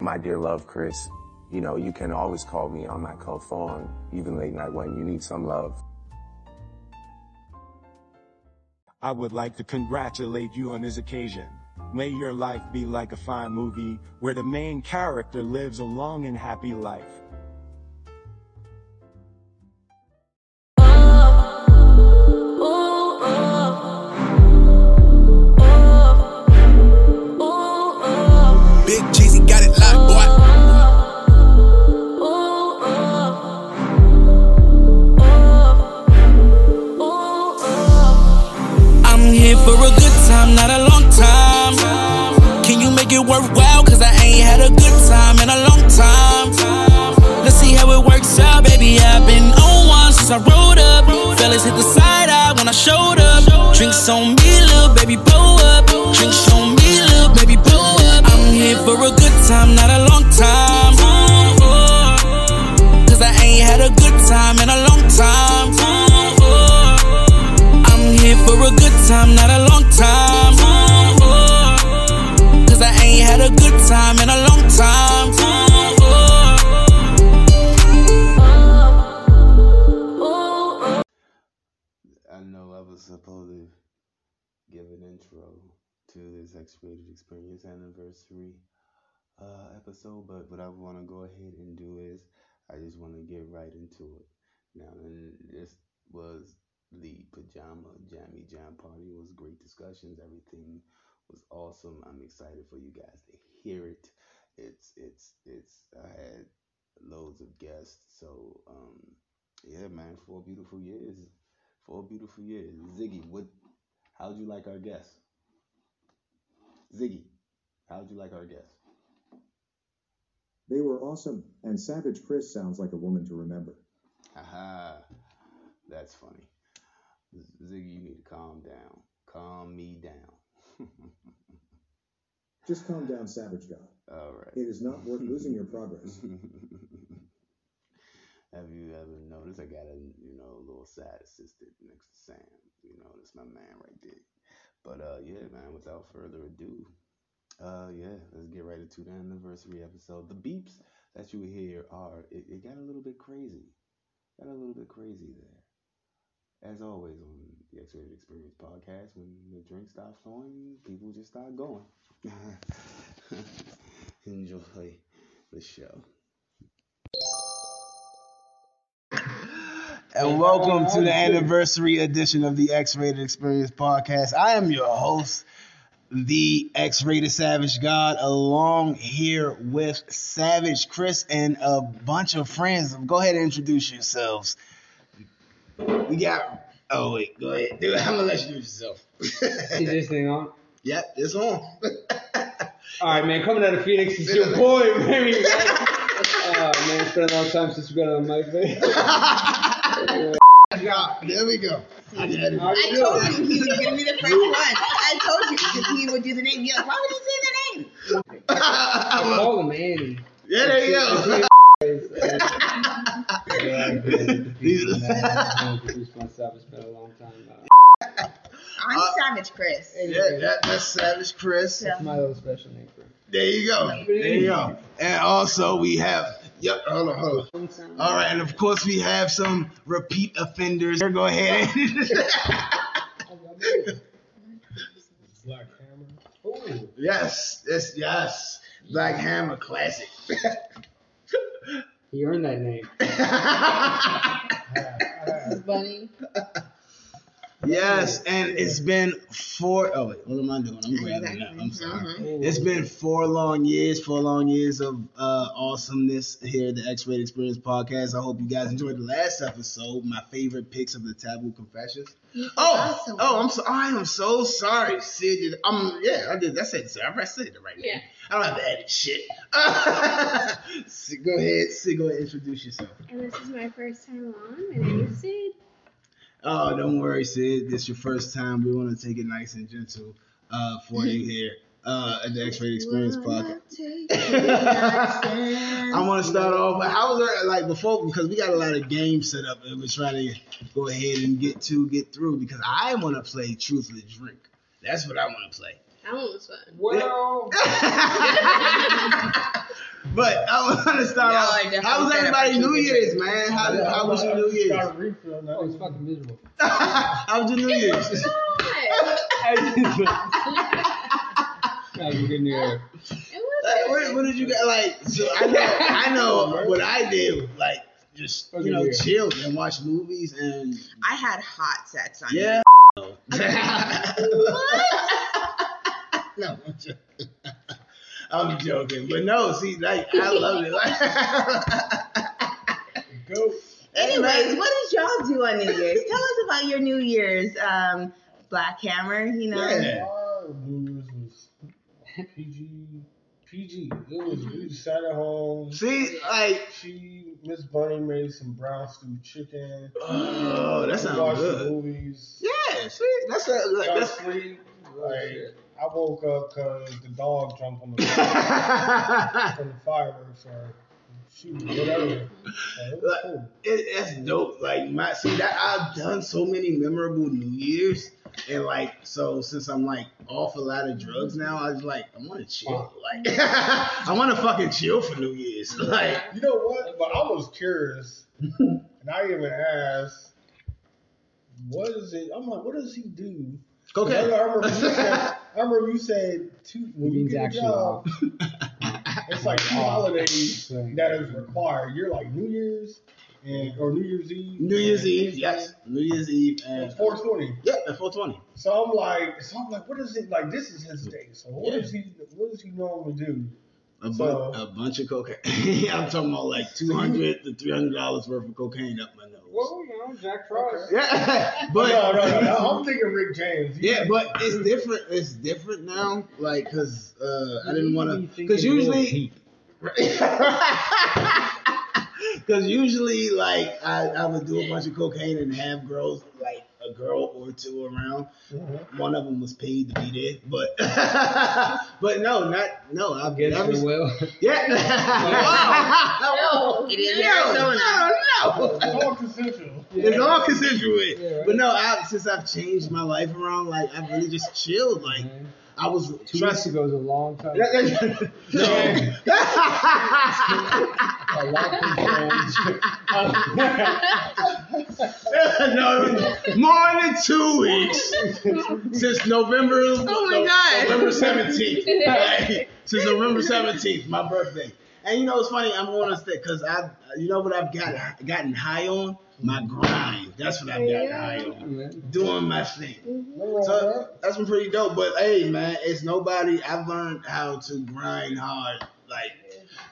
My dear love, Chris, you know, you can always call me on my cell phone, even late night when you need some love. I would like to congratulate you on this occasion. May your life be like a fine movie where the main character lives a long and happy life. Make it worthwhile? Cause I ain't had a good time in a long time. Let's see how it works out, baby. I've been on one since I rolled up. Fellas hit the side eye when I showed up. Drinks on me, little baby, blow up. Drinks on me, little baby, blow up. I'm here for a good time, not a long time. Ooh, ooh. Cause I ain't had a good time in a long time. Oh, oh, I'm here for a good time, not a long time. Ain't had a good time in a long time. I know I was supposed to give an intro to this X-Rated Experience anniversary uh, episode, but what I want to go ahead and do is I just want to get right into it. Now, this was the Pajama Jammy Jam Party. It was great discussions. Everything was awesome. I'm excited for you guys to hear it. It's it's it's. I had loads of guests, so um, yeah, man, four beautiful years. Four beautiful years. Ziggy, what? How'd you like our guests? Ziggy, how'd you like our guests? They were awesome, and Savage Chris sounds like a woman to remember. Haha, that's funny. Ziggy, you need to calm down. Calm me down. Just calm down, Savage God. All right. It is not worth losing your progress. Have you ever noticed I got a you know a little side assistant next to Sam? You know, that's my man right there. But uh yeah, man, without further ado, uh yeah, let's get right into the anniversary episode. The beeps that you hear are it, it got a little bit crazy. Got a little bit crazy there. As always on the X-Rated Experience podcast, when the drink stops flowing, people just start going. Enjoy the show. And welcome to the anniversary edition of the X Rated Experience podcast. I am your host, the X Rated Savage God, along here with Savage Chris and a bunch of friends. Go ahead and introduce yourselves. We got. Oh wait, go ahead. Dude, I'm gonna let you introduce yourself. Is this thing on? Yep, it's on. All right, man. Coming out of Phoenix, it's your boy, Mary. Oh man, it's been a long time since we got on the mic, man. Yeah, there we go. I got I told you he was gonna be the first one. I told you because he would do the name. You're like, why would he say the name? I call him Andy. yeah, there you go. Yeah, I did. These- I introduced myself. It's been a long time. Uh, I'm Uh, Savage Chris. Yeah, that, that's Savage Chris. That's my little special name for There you go. There you go. And also we have yep, hold on, hold on. All right, and of course we have some repeat offenders. Here, Go ahead. Black Hammer. Ooh. yes, yes, yes. Black Hammer classic. He earned that name. Bunny. Yes, and it's been four oh wait, what am I doing? I'm grabbing it up. I'm sorry. Mhm. It's been four long years, four long years of uh, awesomeness here at the X-Rated Experience podcast. I hope you guys enjoyed the last episode, my favorite picks of the Taboo Confessions. Oh, Awesome. oh, I'm so I am so sorry, Sid. I'm yeah, I did. That's it. Sid. I said it right. Yeah. I don't have to edit shit. Go ahead, Sid. Go ahead, introduce yourself. And this is my first time on. My name is Sid. Oh, don't worry, Sid. This your first time. We want to take it nice and gentle uh, for you here uh, at the X-Rated Experience podcast. I want to start off. How was like before? Because we got a lot of games set up, and we're trying to go ahead and get to get through. Because I want to play Truth or Drink. That's what I want to play. That one was fun. Well, but I want to start Y'all off. are How was set everybody New Year's, man? How, how was your New Year's? Got a was fucking miserable. how was your New Year's? That was a good New Year. Like, what, what did you got? Like, so I know, I know what I did. Like, just you know, Okay, chill and watch movies and I had hot sex on yeah. you. no, I'm joking. I'm joking, but no. See, like, I love it. Like, Go. Anyways, what did y'all do on New Year's? Tell us about your New Year's um, Black Hammer. You know, Yeah. Our New Year's was PG. PG. It was we just sat at home. see, like, She Miss Bunny made some brown stew chicken. oh, that We sounds watched good. movies. Yeah, see, that's a like, Got that's. sleep. Like I woke up because the dog jumped on the from the fireworks or shoot whatever. Like, it that's dope. Like my see that I've done so many memorable New Years, and like so since I'm like off a lot of drugs now, I was like I want to chill. Like I want to fucking chill for New Year's. Like You know what? But I was curious, and I even asked, "What is it?" I'm like, "What does he do?" okay. I remember you said, I remember you said two, when you get a actually job, it's like two holidays that is required. You're like New Year's and or New Year's Eve. New Year's Eve, yes. New Year's Eve and It's 420. yeah, at 420. So I'm like, so I'm like, what is it like? This is his day. So what Yeah. does he? What does he normally do? A, bu- So- a bunch of cocaine. I'm talking about like 200 to 300 dollars worth of cocaine up my nose. Well, you know, Jack Frost. Yeah, but no, no, no, no. I'm thinking Rick James. You- Yeah, but it's different. It's different now, like, cause uh, I didn't want to, cause usually, cause usually, like, I, I would do a bunch of cocaine and have girls, like, a girl or two around. Mhm. One of them was paid to be there, but, but no, not no. I've Gets never, the will. yeah. No, it is no, Arizona. No, no. It's all consensual. It's all consensual. Yeah, right. But no, I, since I've changed my life around, like I've really just chilled. Like Man. I was Two weeks trust. ago is a long time. no. A lot no, more than two weeks since November. Oh my God. November seventeenth. Like, since November seventeenth, my birthday. And you know it's funny. I'm on this thing because I, you know what I've got gotten high on my grind. That's what I've gotten high on. Doing my thing. Nothing wrong with So that. that's been pretty dope. But hey, man, it's nobody. I've learned how to grind hard. Like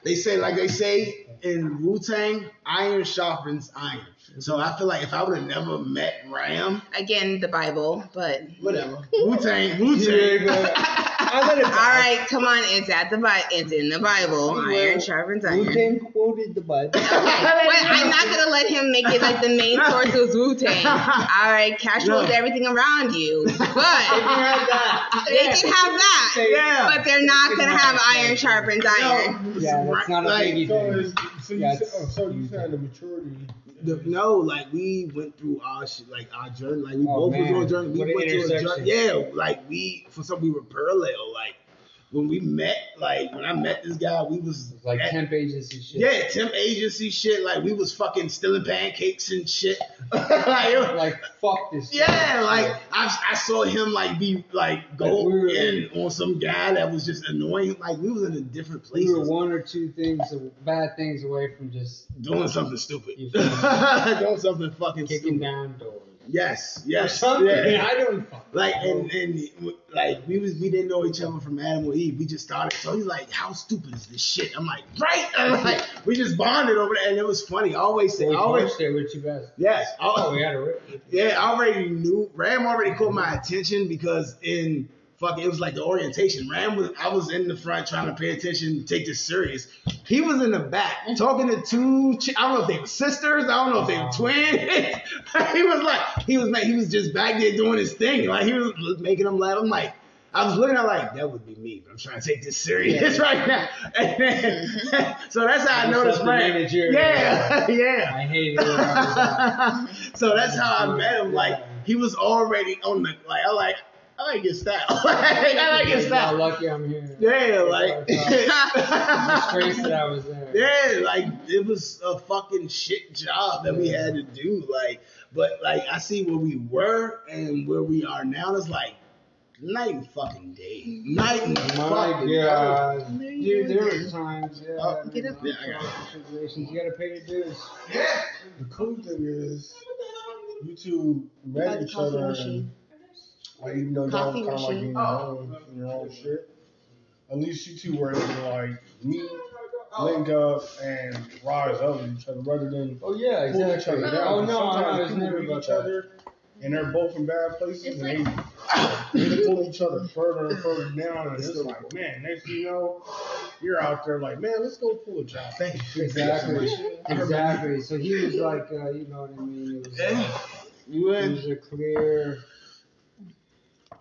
they say, like they say in Wu Tang, iron sharpens iron. So I feel like if I would have never met Ram, Again, the Bible, but whatever. Wu Tang, Wu Tang. I let it all right, come on, it's at the Bible. It's in the Bible. Iron sharpens iron. Wu-Tang quoted the Bible. Okay, but I'm not gonna let him make it like the main source was Wu Tang. All right, casual is No. everything around you, but they can have that. They can have that, Yeah. but they're not gonna have iron sharpens iron. Yeah, that's not a Like, biggie So, thing. so you Yeah, said, oh, so you saying the maturity? The, no, like we went through our shit, like our journey. Like we Oh, both was on a journey. We What went through a journey. Yeah, like we for some we were parallel. Like when we met, like when I met this guy, we was like at- temp agency shit. Yeah, temp agency shit. Like we was fucking stealing pancakes and shit. like, Like fuck this. shit. yeah, like I, I saw him like be like go Like, we were- in on some guy that was just annoying. Like we was in a different place, we were one or two things, bad things away from just doing something stupid, doing something fucking kicking stupid. down doors. Yes, yes, Something. yeah. I don't. Like and, and like we was we didn't know each other from Adam or Eve. We just started. So he's like, "How stupid is this shit?" I'm like, "Right." I'm like, we just bonded over there, and it was funny. I always say, We I always there with you guys. yes. I- Oh, we had a. Yeah, I already knew. Ram already caught my attention because in fuck, it was like the orientation. Ram was, I was in the front trying to pay attention, take this serious. He was in the back talking to two. Ch- I don't know if they were sisters. I don't know if they were twins. he was like, he was like, he was just back there doing his thing. Like he was making them laugh. I'm like. I was looking at like that would be me, but I'm trying to take this serious right now. And then, mm-hmm. so that's how I You noticed Ram. manager. Yeah, yeah. I hated it. I out. Uh, so that's how I met him. Like he was already on the like I like I like your style. I like your style. lucky I'm here. Yeah, like Disgrace that I was there. yeah, like it was a fucking shit job that we had to do. Like, but like I see where we were and where we are now. It's like night and fucking day, night and My fucking day. God, dude, there were times. Yeah, Oh, Get up. Yeah, I got it. situations. You gotta pay your dues. Yeah. The cool thing is, you two met each other. Like even though Coffee y'all kind of like machine. in your own, in your own shit, at least you two were able to like meet, link up, and rise up with each other rather than Oh yeah, pull each exactly. other down. Oh no, no, Sometimes it was people never meet about each that. other, and they're both in bad places, It's and like they, they pull each other further and further down, and it's like, man, next thing you know, you're out there like, man, let's go pull a job. Thank you. Exactly. Exactly. So he was like, uh, you know what I mean? It was, uh, it was a clear.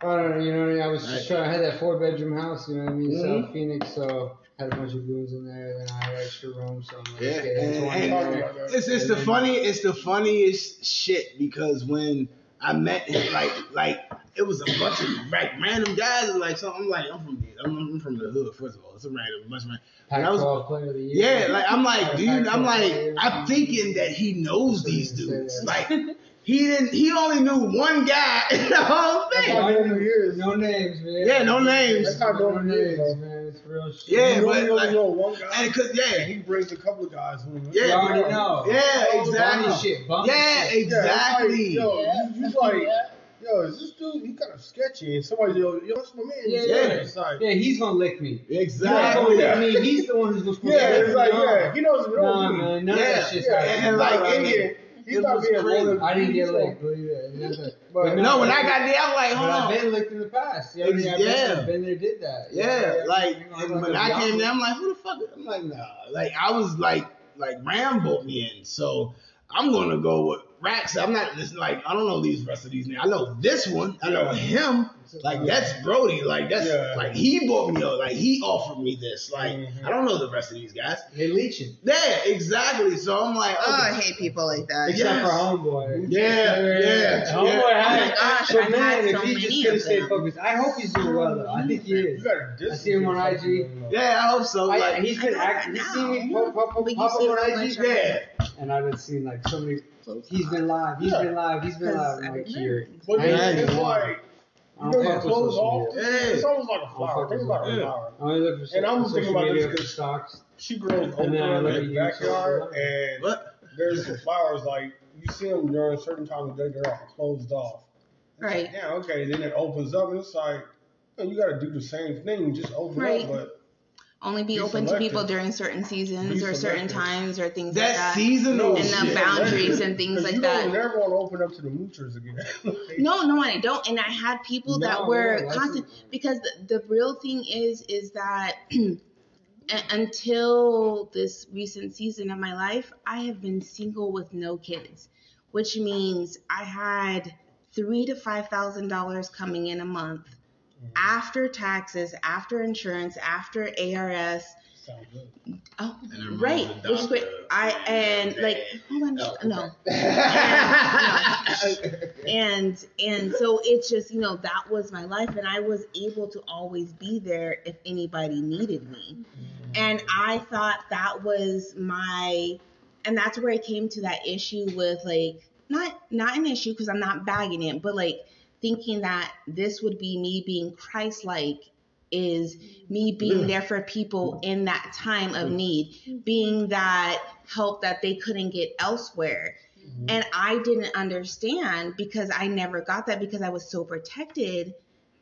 I don't know, you know what I mean? I was just trying. I had that four bedroom house, you know what I mean? Mhm. South Phoenix, so had a bunch of goons in there. Then I had extra room, so I'm like, Yeah, and- into one in and-. It's it's the funny it's the funniest shit because when I met him like like it was a bunch of like random guys like so I'm like I'm from I'm, I'm from the hood first of all it's a random bunch of random- and I was- Pac-12 the yeah like I'm like dude I'm like. I'm thinking that he knows these dudes like he didn't he only knew one guy in the whole That's thing how normal he. No names, man. Yeah, no names. That's how No normal is. names, though. man. It's real shit. Yeah, you but, only like- know one guy, and cause yeah and he brings a couple of guys. Who, Yeah, You already know. yeah Bummy exactly shit. Bummy yeah shit. exactly Yeah, it's like, yo, you, you like, yo, is this dude? He kind of sketchy. And somebody, yo, yo, that's my man. Yeah, He's yeah. like- Yeah, he's gonna lick me. He's exactly gonna lick me. He's the one who's supposed to yeah, lick it's like, No. yeah, he knows what Nah, man, none Yeah, of that shit's Yeah, happening. and like right, in right. here He's it was crazy. I didn't get he's licked. believe it. But no when I got there I'm like But hold I've been licked in the past. You know, what I been, Yeah. I've been there, did that. Yeah, like You know, and I'm when like a I came there, I'm like, who the fuck? I'm like, nah. Like I was like, like Rambo me in, so I'm gonna go with Rax. I'm not just like I don't know these rest of these names. I know this one. I know him. Like that's Brody. Like that's Yeah. like he bought me up. Like he offered me this. Like Mhm. I don't know the rest of these guys. They leeching. Yeah, exactly. So I'm like, Oh, I hate people like that. Except Yes. for homeboy. Yeah, yeah, Homeboy yeah. had. Oh my gosh, but I've man, had if so he many just could of stay them. focused, I hope he's doing well though. I think he You is. gotta I see him on IG. Yeah, I hope so. I, Like, he's been acting. He's seen me pop, pop, pop, pop up on IG. much yeah. And I've been seeing like so many. He's been live. He's been live. He's been live. I'm like here. But I ain't it's, even like, I you don't know, your fuck with clothes off. media. Yeah. It's almost like a flower. with Think about a social flower. I only look for And I'm social thinking about this media for 'cause- stocks. She grows And then I in look the backyard, and there's some flowers like you see them during certain times of day. They're all closed off. It's Right. Like, yeah. Okay. Then it opens up, and it's like you, you got to do the same thing. Just open Right. up, but Only be Be open to people during certain seasons Be or certain selective. times or things like That that. seasonal And the shit. boundaries and things like you that. never want to open up to the moochers again. Like, No, no, I don't. And I had people that were that's- constant because the, the real thing is is that until this recent season of my life, I have been single with no kids, which means I had three to five thousand dollars coming in a month after taxes, after insurance, after ARS. Good. Oh, And right, which is great. I and like hold on, Oh, no. and and so it's just you know that was my life and i was able to always be there if anybody needed me mm-hmm. and i thought that was my and that's where i came to that issue with like not not an issue because i'm not bagging it but like thinking that this would be me being christ-like is me being mm. there for people in that time of need being that help that they couldn't get elsewhere mm-hmm. and I didn't understand because I never got that because I was so protected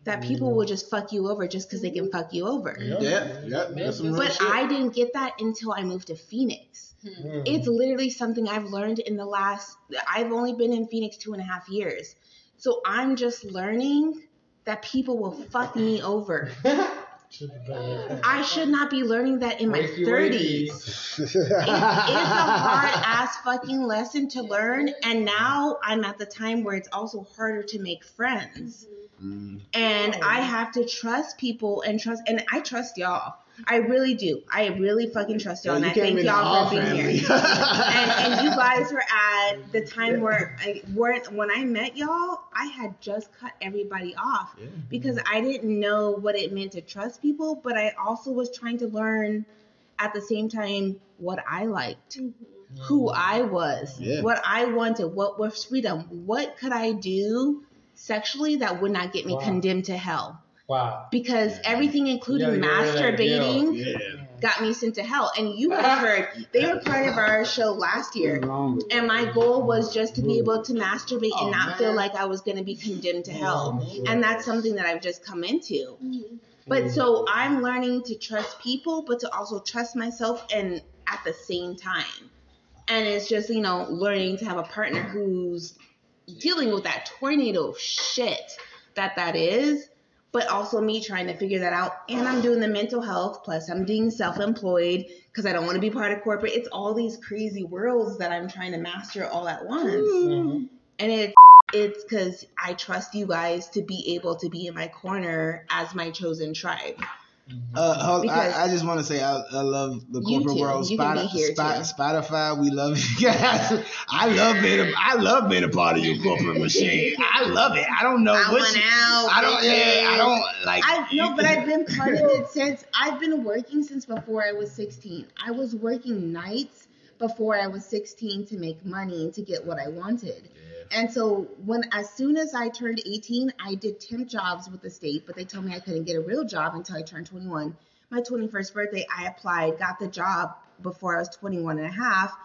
that mm-hmm. people will just fuck you over just because they can fuck you over. Yeah, yeah, that's some But shit. I didn't get that until I moved to Phoenix. Mm. It's literally something I've learned in the last, I've only been in Phoenix two and a half years. So I'm just learning that people will fuck me over. I should not be learning that in my Wakey, 30s. wakey. It's, it's a hard ass fucking lesson to learn. And now I'm at the time where it's also harder to make friends. Mm. And I have to trust people and trust, and I trust y'all. I really do. I really fucking trust y'all, Yeah, and I thank y'all for being family. here. and, and you guys were at the time where I weren't when I met y'all. I had just cut everybody off because I didn't know what it meant to trust people, but I also was trying to learn at the same time what I liked, mm-hmm. who I was, Yeah. what I wanted, what was freedom, what could I do sexually that would not get me Wow. condemned to hell. Wow. Because everything, including You gotta get rid of that masturbating, guilt. got me sent to hell. And you guys heard they were part of our show last year. And my goal was just to be able to masturbate and not feel like I was going to be condemned to hell. And that's something that I've just come into. Mm-hmm. But so I'm learning to trust people, but to also trust myself and at the same time. And it's just, you know, learning to have a partner who's dealing with that tornado shit that that is, but also me trying to figure that out. And I'm doing the mental health, plus I'm being self-employed because I don't want to be part of corporate. It's all these crazy worlds that I'm trying to master all at once. Mm-hmm. And it's it's because I trust you guys to be able to be in my corner as my chosen tribe. Uh, hold, I, I just want to say I, I love the corporate too. world. You Spot- Spot- Spotify, we love you guys. I love being a, I love being a part of your corporate machine. I love it. I don't know I what went you- out. I don't. Yeah, I don't like. I no, but I've been part of it since I've been working since before I was 16. I was working nights before I was 16 to make money to get what I wanted. And so when as soon as I turned 18, I did temp jobs with the state, but they told me I couldn't get a real job until I turned 21. My 21st birthday, I applied, got the job before I was 21 and a half,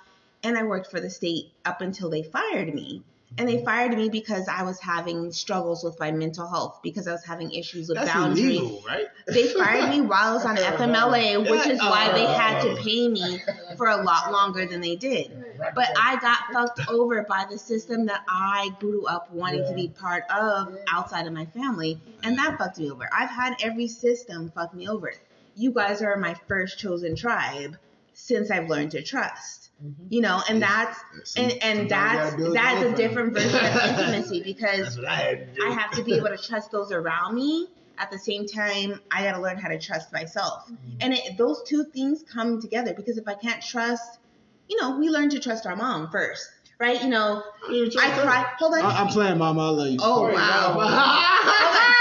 and I worked for the state up until they fired me. And they mm-hmm. fired me because I was having struggles with my mental health because I was having issues with That's boundaries. illegal, right? They fired me while I was on FMLA, which is why they had to oh. pay me for a lot longer than they did. But I got fucked over by the system that I grew up wanting to be part of outside of my family, and that fucked me over. I've had every system fuck me over. You guys are my first chosen tribe since I've learned to trust. Mm-hmm. You know, and that's and, and Sometimes you gotta that's that's a different version of intimacy because I had to do. I have to be able to trust those around me. At the same time, I got to learn how to trust myself. Mm-hmm. And it, those two things come together because if I can't trust, you know, we learn to trust our mom first, right? You know, I cry. Hold on. I, am playing, Mama. I love you. Oh wow!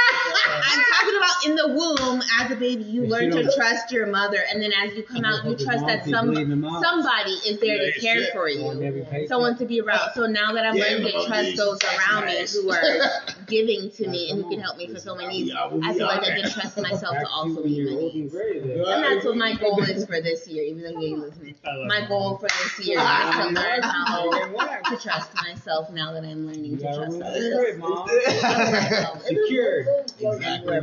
I'm talking about in the womb as a baby, you If learn you to trust your mother, and then as you come out, you trust that some believing him out. somebody is there to care shit. for you, someone to be around. So now that I'm Yeah, learning to trust these those around me who are giving to me and who can help me fulfill my needs, I feel like I can trust myself to to also when meet my and needs. And that's what my goal is for this year, even though you ain't listening. My goal for this year is to learn how to trust myself now that I'm learning to trust others. the gray, mom. Myself. Secured. Exactly.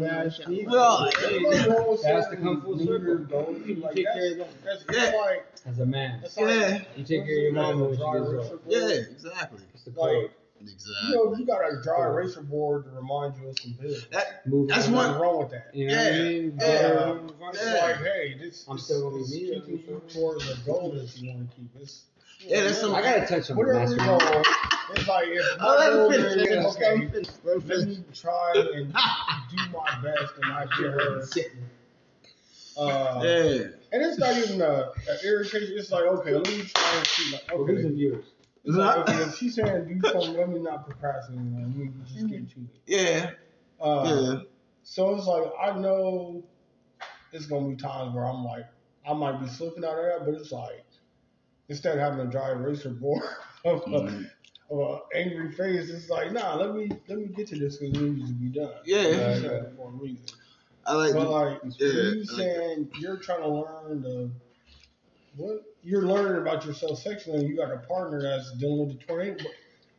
Whoever is Your old listening to the ass show. Steve. Well, That has to come full circle. You Like, take care of that That's Yeah. like as a man. it's like Yeah. You take care of your mom when she gets old. Yeah, exactly. It's the Like. Exactly. you know, you got a dry eraser board to remind you of some business. That, That's on. one- wrong with that. You know what I Yeah. mean? Yeah. Yeah. like, hey, this I'm this still gonna be is me, keeping though. you towards the goal that you want to keep. It's yeah, that's some. I gotta touch on the whatever you master. go. It's like if my Oh, let goal is Let okay. Let him let me try and do my best and I get her. Uh, Yeah. And it's not even a, a irritation. It's like, okay, let me try and see. Like, We're losing viewers. it's like, okay, if she's saying do something, let me not procrastinate. Let me just get to it. Yeah. Uh, Yeah. So it's like I know it's gonna be times where I'm like I might be slipping out of that, but it's like instead of having a dry eraser board of, Mm-hmm. a, of a angry face, it's like nah, let me let me get to this because it needs to be done. Yeah. It's done for a reason. I like. But like yeah, you I like saying you're trying to learn the what you're learning about yourself sexually, and you got a partner that's dealing with the tornado. But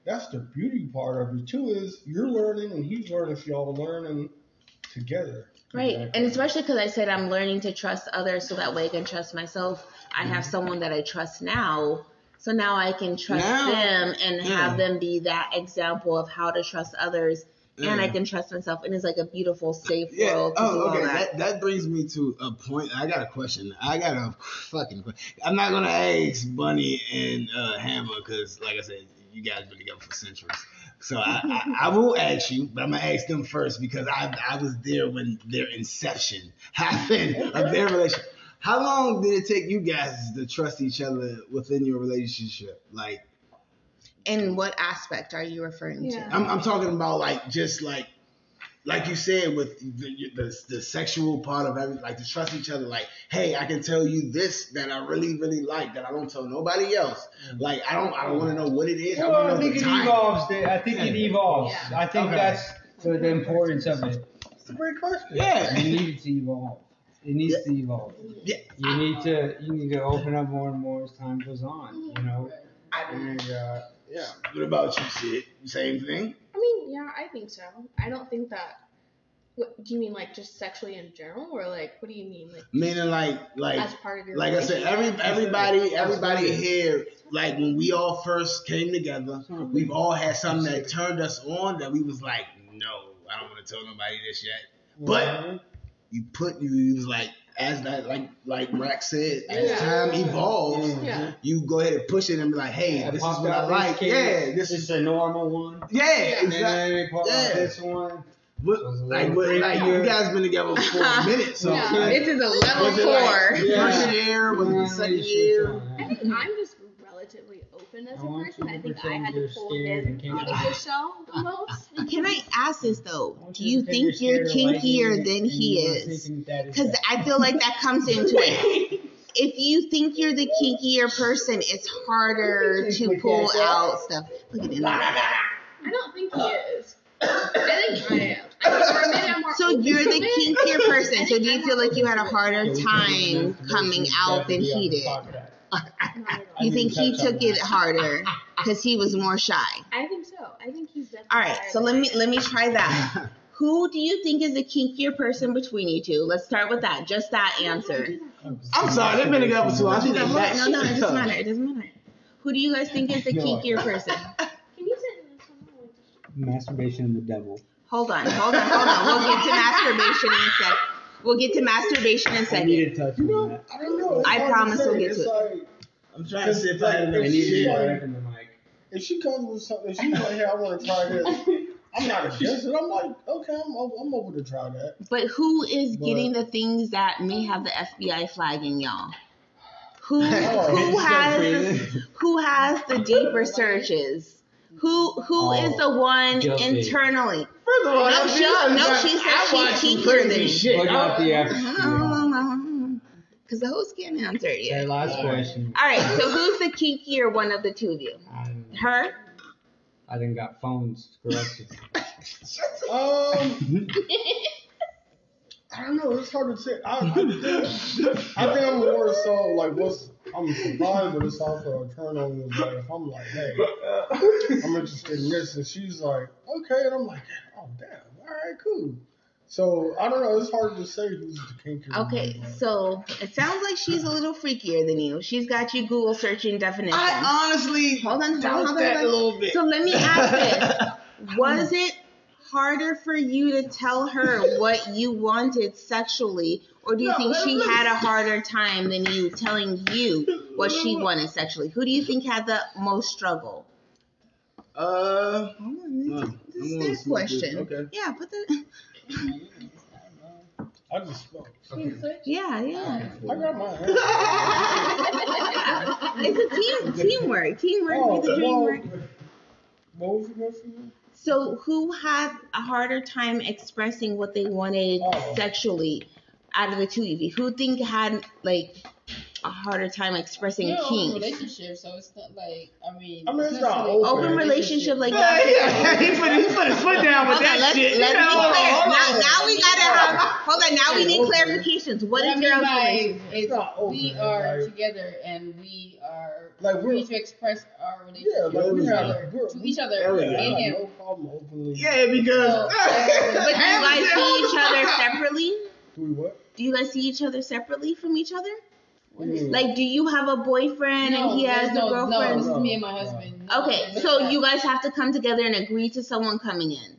that's the beauty part of it too. Is you're learning and he's learning. So y'all learning together. Right. And especially because I said I'm learning to trust others so that way I can trust myself. I have someone that I trust now. So now I can trust Now- them and yeah. have them be that example of how to trust others. And I can trust myself. And it's like a beautiful, safe Yeah. world to do Oh, okay. that. That. that brings me to a point. I got a question. I got a fucking. question. I'm not gonna ask Bunny and uh, Hammer because, like I said, you guys been together for centuries. So I, I, I will ask you, but I'm gonna ask them first because I I was there when their inception happened of their relationship. How long did it take you guys to trust each other within your relationship? Like In what aspect are you referring Yeah. to? I'm, I'm talking about like just like like you said with the, the the sexual part of every like to trust each other like hey I can tell you this that I really really like that I don't tell nobody else mm-hmm. like I don't I don't want to know what it is I Well, want I think it time evolves. I think it evolves. Yeah. I think Okay. that's the, the importance of it. It's a great question. yeah You need it to evolve. It needs to evolve. Yeah. You need to you need to open up more and more as time goes on. You know. And uh, yeah. what about you Sid same thing I mean, yeah, I think so. I don't think that. What do you mean, like just sexually in general, or like what do you mean, like meaning like like as part of your? like I said, every everybody everybody here, like when we all first came together, we've all had something that turned us on that we was like, no, I don't want to tell nobody this yet. But you put you, you was like as that like like Rack said, as Yeah. time evolves, Yeah. you go ahead and push it and be like, hey, this is what I like. kid. Yeah, this This is is a normal one. yeah, And exactly. then they pop out Yeah. this one. What, was like, little what, like you guys been together for a minute, so Yeah. like, This is a level was it like four. Yeah. first year, was it the second year? I think I'm just relatively open as I a person. I think I had to pull scared him can't out of the shell the most. Can I ask this though? I Do you think you're scared of kinkier than he is? thinking that is Because. I feel like that comes into it. If you think you're the kinkier person, it's harder to pull out stuff. Look at him. I don't think he is. I think I am. I think, or maybe I'm more So you're the kinkier person. So do you feel like you had a open to it. harder time coming out than he did? Not at all. You think he took it harder because he was more shy? I think so. I think he's definitely. All right, so let me let me try that. Who do you think is the kinkier person between you two? Let's start with that. Just that answer. I'm sorry, they've been together for too long. I think No, they no, no, it doesn't matter. It doesn't matter. Who do you guys think is the kinkier person? Can you sit in this one? Masturbation and the devil. Hold on, hold on, hold on. We'll get to masturbation in a sec. We'll get to masturbation in a I second. need to touch on that. I don't know. I promise we'll get to it. like, I'm trying to see if I had I enough need to shit. get back in the mic. if she comes with something, if she's like, "Hey, I want to try this," I'm not against it. I'm like, okay, I'm o- I'm open to try that. But who is But- getting the things that may have the FBI flagging y'all? Who Oh, who has who has the deeper searches? Who who oh, is the one Guilty. internally? First of all, No, that's she- honest, no, but she said I she watch some kinkier crazy than me. shit. What about the F? Because the host can't answer it Okay, yet. last question. All right, so who's the kinkier one of the two of you? I'm, Her? I done got phones corrupted. Um, I don't know. It's hard to say. I, I, think, I think I'm more so like what's I'm surprised, but it's also a turn on. Is like if I'm like, hey, I'm interested in this, and she's like, okay, and I'm like, oh damn, all right, cool. So I don't know. It's hard to say who's the kinkier. Okay, one, so it sounds like she's a little freakier than you. She's got you Google searching definitions. I honestly Hold on, hold on, hold on, that a little bit. So let me ask this. Was it harder for you to tell her what you wanted sexually, or do you No, think she let- had a harder time than you telling you what she wanted sexually? Who do you think had the most struggle? Uh, Hold this, this is their question. Okay. Yeah, but the I just smoke. yeah, yeah. I got my. It's a team teamwork. Teamwork Oh, makes the dream well, work. what was the question? So who had a harder time expressing what they wanted Oh. sexually out of the two of you? Who think had like a harder time expressing You're in a kink? relationship, so it's not like I mean. I mean, it's it's not really- open. Open relationship like Yeah, that. yeah, he put he put his foot down with Hold on, that let's, shit. let's You be clear. hold Now, on. now we gotta have. Hold on. Now we need Okay. clarifications. What What I is your open by relationship? is not open, we are like- together and we are Like, we're- free to express our Yeah, relationship like to we each have other, we're- to each other yeah, and I him. no problem openly. Yeah, because So, But do you guys see each other separately? Do we what? Do you guys see each other separately from each other? What do you mean? Like, do you have a boyfriend no, and he has there's a no, no, girlfriend? this No, is me and my husband. No, Okay, so you guys have to come together and agree to someone coming in.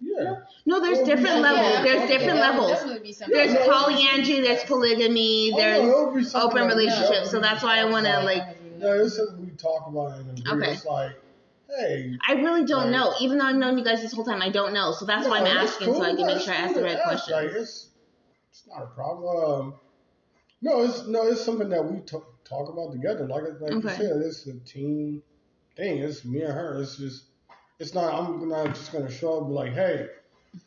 yeah. No, there's Well, different yeah, levels. Yeah, There's okay, different that levels. definitely be something. There's Yeah. polyandry, there's polygamy, Oh, there's no, it'll be something open like that. relationships. So that's why I want to like. Yeah, it's something we talk about and agree. Okay. It's like, hey. I really don't Like- know. Even though I've known you guys this whole time, I don't know. So that's why I'm No, that's asking, so I can make sure I ask the right ask. questions. Like, it's, it's not a problem. Um, no, it's no, it's something that we t- talk about together. Like like Okay. you said, it's a team thing. It's me and her. It's just, it's not. I'm not just gonna show up like, hey,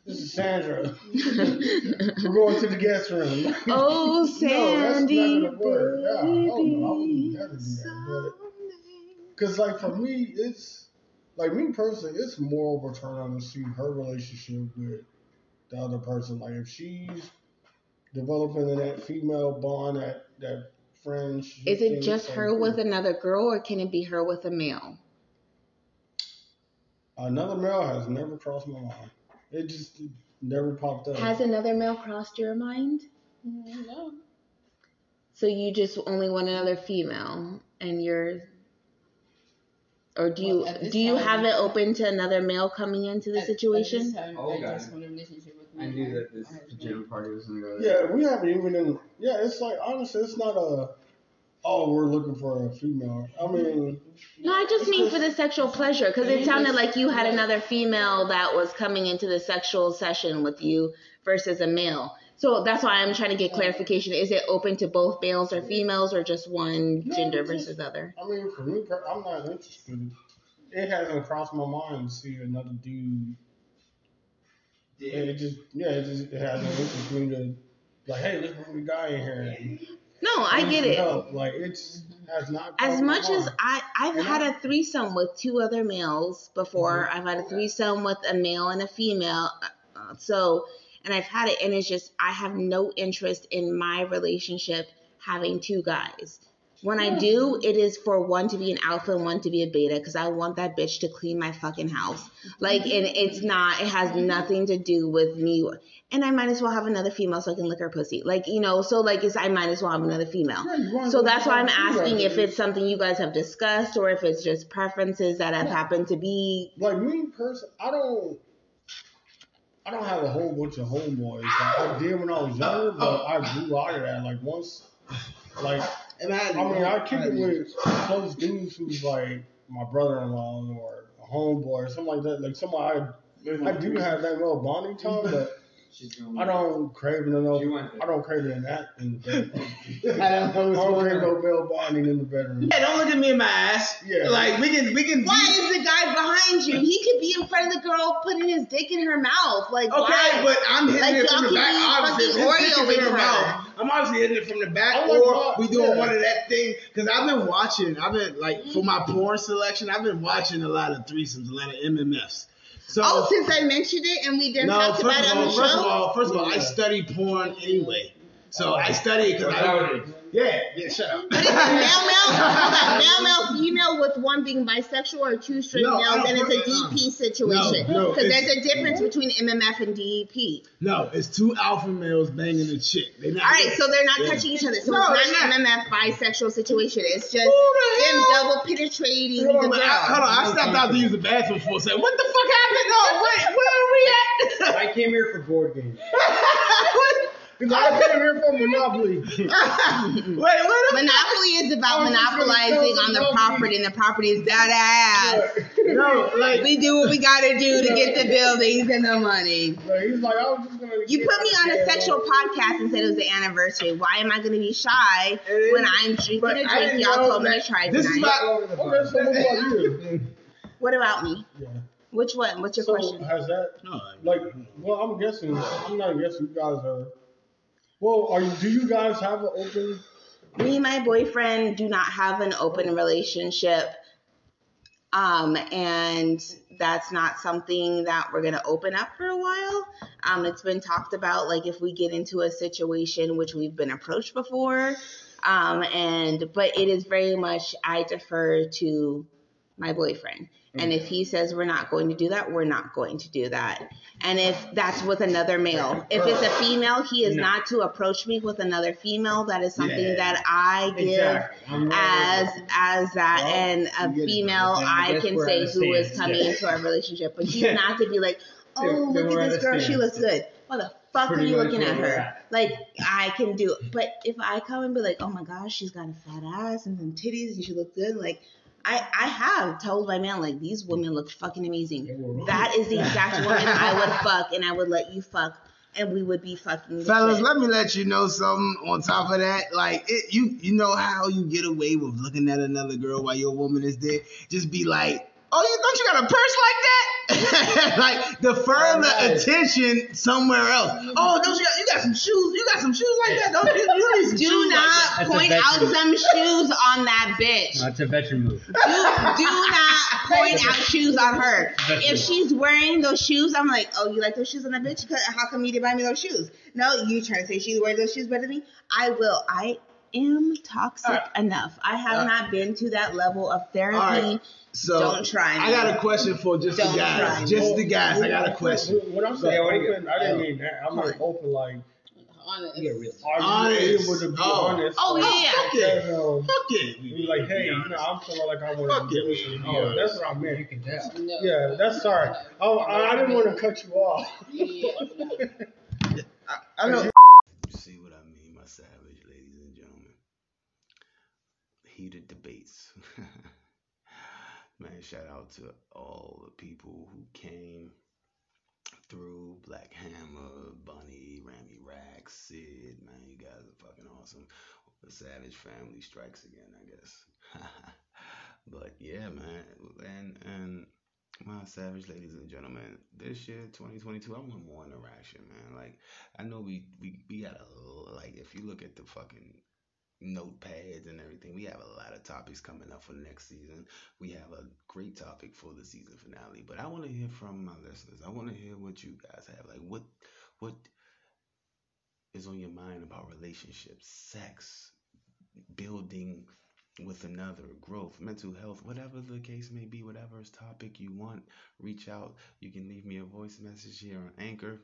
this is Sandra. We're going to the guest room. Oh, Sandy. no, that's not gonna work. Yeah, hell no, I would never do that. Because like for me, it's like me personally, it's more of a turn on to see her relationship with the other person. Like if she's developing in that female bond, that that friendship. Is it just her cool. with another girl, or can it be her with a male? another male has never crossed my mind. It just never popped up. Has another male crossed your mind? No. So you just only want another female, and you're, or do you Well, at do you time- have it open to another male coming into the At- at this situation? time, Oh, I God. just want a relationship with I knew that this my husband. pajama party was gonna go. Yeah, we haven't even in. Yeah, it's like honestly, it's not a. Oh, we're looking for a female. I mean, No, I just mean just- for the sexual pleasure, because it sounded like you had another female that was coming into the sexual session with you versus a male. So that's why I'm trying to get clarification. Is it open to both males or females, or just one No, gender it's just- versus other? I mean, for me, I'm not interested. It hasn't crossed my mind to see another dude. It just, yeah, it just it hasn't interested me to, like, hey, let's bring the guy in here. And No, I get it. help. Like, it's has not. As much as. I, I've And had I- a threesome with two other males before. I've had a threesome with a male and a female. Uh, so, and I've had it, and it's just I have no interest in my relationship having two guys. When I do, it is for one to be an alpha and one to be a beta because I want that bitch to clean my fucking house. Like, mm-hmm. and it's not, it has nothing to do with me. And I might as well have another female so I can lick her pussy. Like, you know, so like, it's, I might as well have another female. Yeah, So that's why I'm asking if it's something you guys have discussed or if it's just preferences that have happened to be. like me person, I don't. I don't have a whole bunch of homeboys. Like, I did when I was younger, but I grew out of that. Like once, like I, I mean, I kick it with close dudes who's like my brother-in-law or a homeboy or something like that. Like somebody, I, I do have that little bonding time, but I don't crave it enough. I don't crave it in that in the bedroom. I don't know I don't crave no male bonding in the bedroom. Yeah, don't look at me in my ass. Yeah. Like we can we can. Why is the guy behind you? He could be in front of the girl putting his dick in her mouth. Like, Okay, why? but I'm hitting Like, it from the back. be Obviously, fucking his dick is in her her. mouth, I'm obviously hitting it from the back, oh I like or we doing yeah. one of that thing. Because I've been watching. I've been like for my mm-hmm. porn selection. I've been watching a lot of threesomes, a lot of MMFs. So oh, since I mentioned it and we didn't no, talk about it on all, the first of all, first of all, I study porn anyway. So I study it because Without I. it. Yeah, yeah, shut up. But it's a male, male, hold male, male, female with one being bisexual or two straight No, males, and it's a know. DP situation. No, no, Because it's- there's a difference between MMF and E DEP. No, it's two alpha males banging a chick. They not, All right, so they're not Yeah. touching each other. So No, it's not an not. MMF bisexual situation. It's just them double penetrating Hold the on, girl. I, hold on, I stepped out to use the bathroom for a second. What the fuck happened? No, wait, where are we at? I came here for board games. Because I came here for Monopoly. wait, wait a Monopoly is about I was just gonna monopolizing on the Monopoly. property, and the property is that ass. No, like We do what we gotta do to get the buildings and the money. Like, he's like, I was just gonna. You put me on a that sexual podcast and said it was the anniversary. Why am I gonna be shy when I'm drinking But a I drink didn't y'all told me that- to try this is tonight? about- Okay, so what about you? What about me? Yeah. Which one? What's your So question? has that No, like? Well, I'm guessing. I'm not guessing. You guys are. Well, are you? Do you guys have an open? me and my boyfriend do not have an open relationship um and that's not something that we're going to open up for a while um it's been talked about like if we get into a situation which we've been approached before um and but it is very much i defer to my boyfriend and if he says we're not going to do that we're not going to do that and if that's with another male if it's a female he is No. not to approach me with another female that is something Yeah. that i give Exactly. As as that Well, and a female I can say who is coming Yeah. into our relationship, but she's Yeah. not to be like, oh look at this girl, she looks good. What the fuck Pretty are you looking at her? at. Like I can do it, but if I come and be like, oh my gosh, she's got a fat ass and some titties and she looks good, like I, I have told my man like these women look fucking amazing. That is the exact woman I would fuck, and I would let you fuck, and we would be fucking. Fellas, shit. let me let you know something on top of that. Like it, you you know how you get away with looking at another girl while your woman is there? Just be like, oh, you don't you got a purse like that? like defer the attention somewhere else. Oh, don't you got you got some shoes? You got some shoes like that? Don't you? you need some Do shoes not like point out some shoes on that bitch. That's a veteran move. Do, do not point out shoes on her. If she's wearing those shoes, I'm like, oh, you like those shoes on that bitch? How come you didn't buy me those shoes? No, you trying to say she's wearing those shoes better than me? I will. I am toxic enough. I have All right. not been to that level of therapy. All right. So Don't try me. I got a question for just Don't the try guys. me. Just the guys. I got a question. When I So- say Yeah, what do you open, I didn't mean that. I'm meant open like. Honest. You get real. Are Honest. able to be Oh. honest? Oh, oh Like, oh, oh, yeah. Fuck it. you Fuck it. Be like, hey, you know, I'm feeling like I want Fuck to it. do this. and Oh, that's what I You meant. can tell. No. Yeah, that's sorry. Oh, I, I didn't want to cut you off. Yeah. no. I know. You see what I mean, my savage ladies and gentlemen. Heated debates. Man, shout out to all the people who came through Black Hammer, Bunny, Rami Rack, Sid. Man, you guys are fucking awesome. The Savage family strikes again, I guess. but yeah, man, and and my savage ladies and gentlemen, this year, 2022, I want more interaction, man. Like, I know we we we got a like if you look at the fucking notepads and everything, we have a lot of topics coming up for next season. We have a great topic for the season finale, but I want to hear from my listeners. I want to hear what you guys have. Like, what what is on your mind about relationships, sex, building with another, growth, mental health, whatever the case may be, whatever topic you want, reach out. You can leave me a voice message here on Anchor.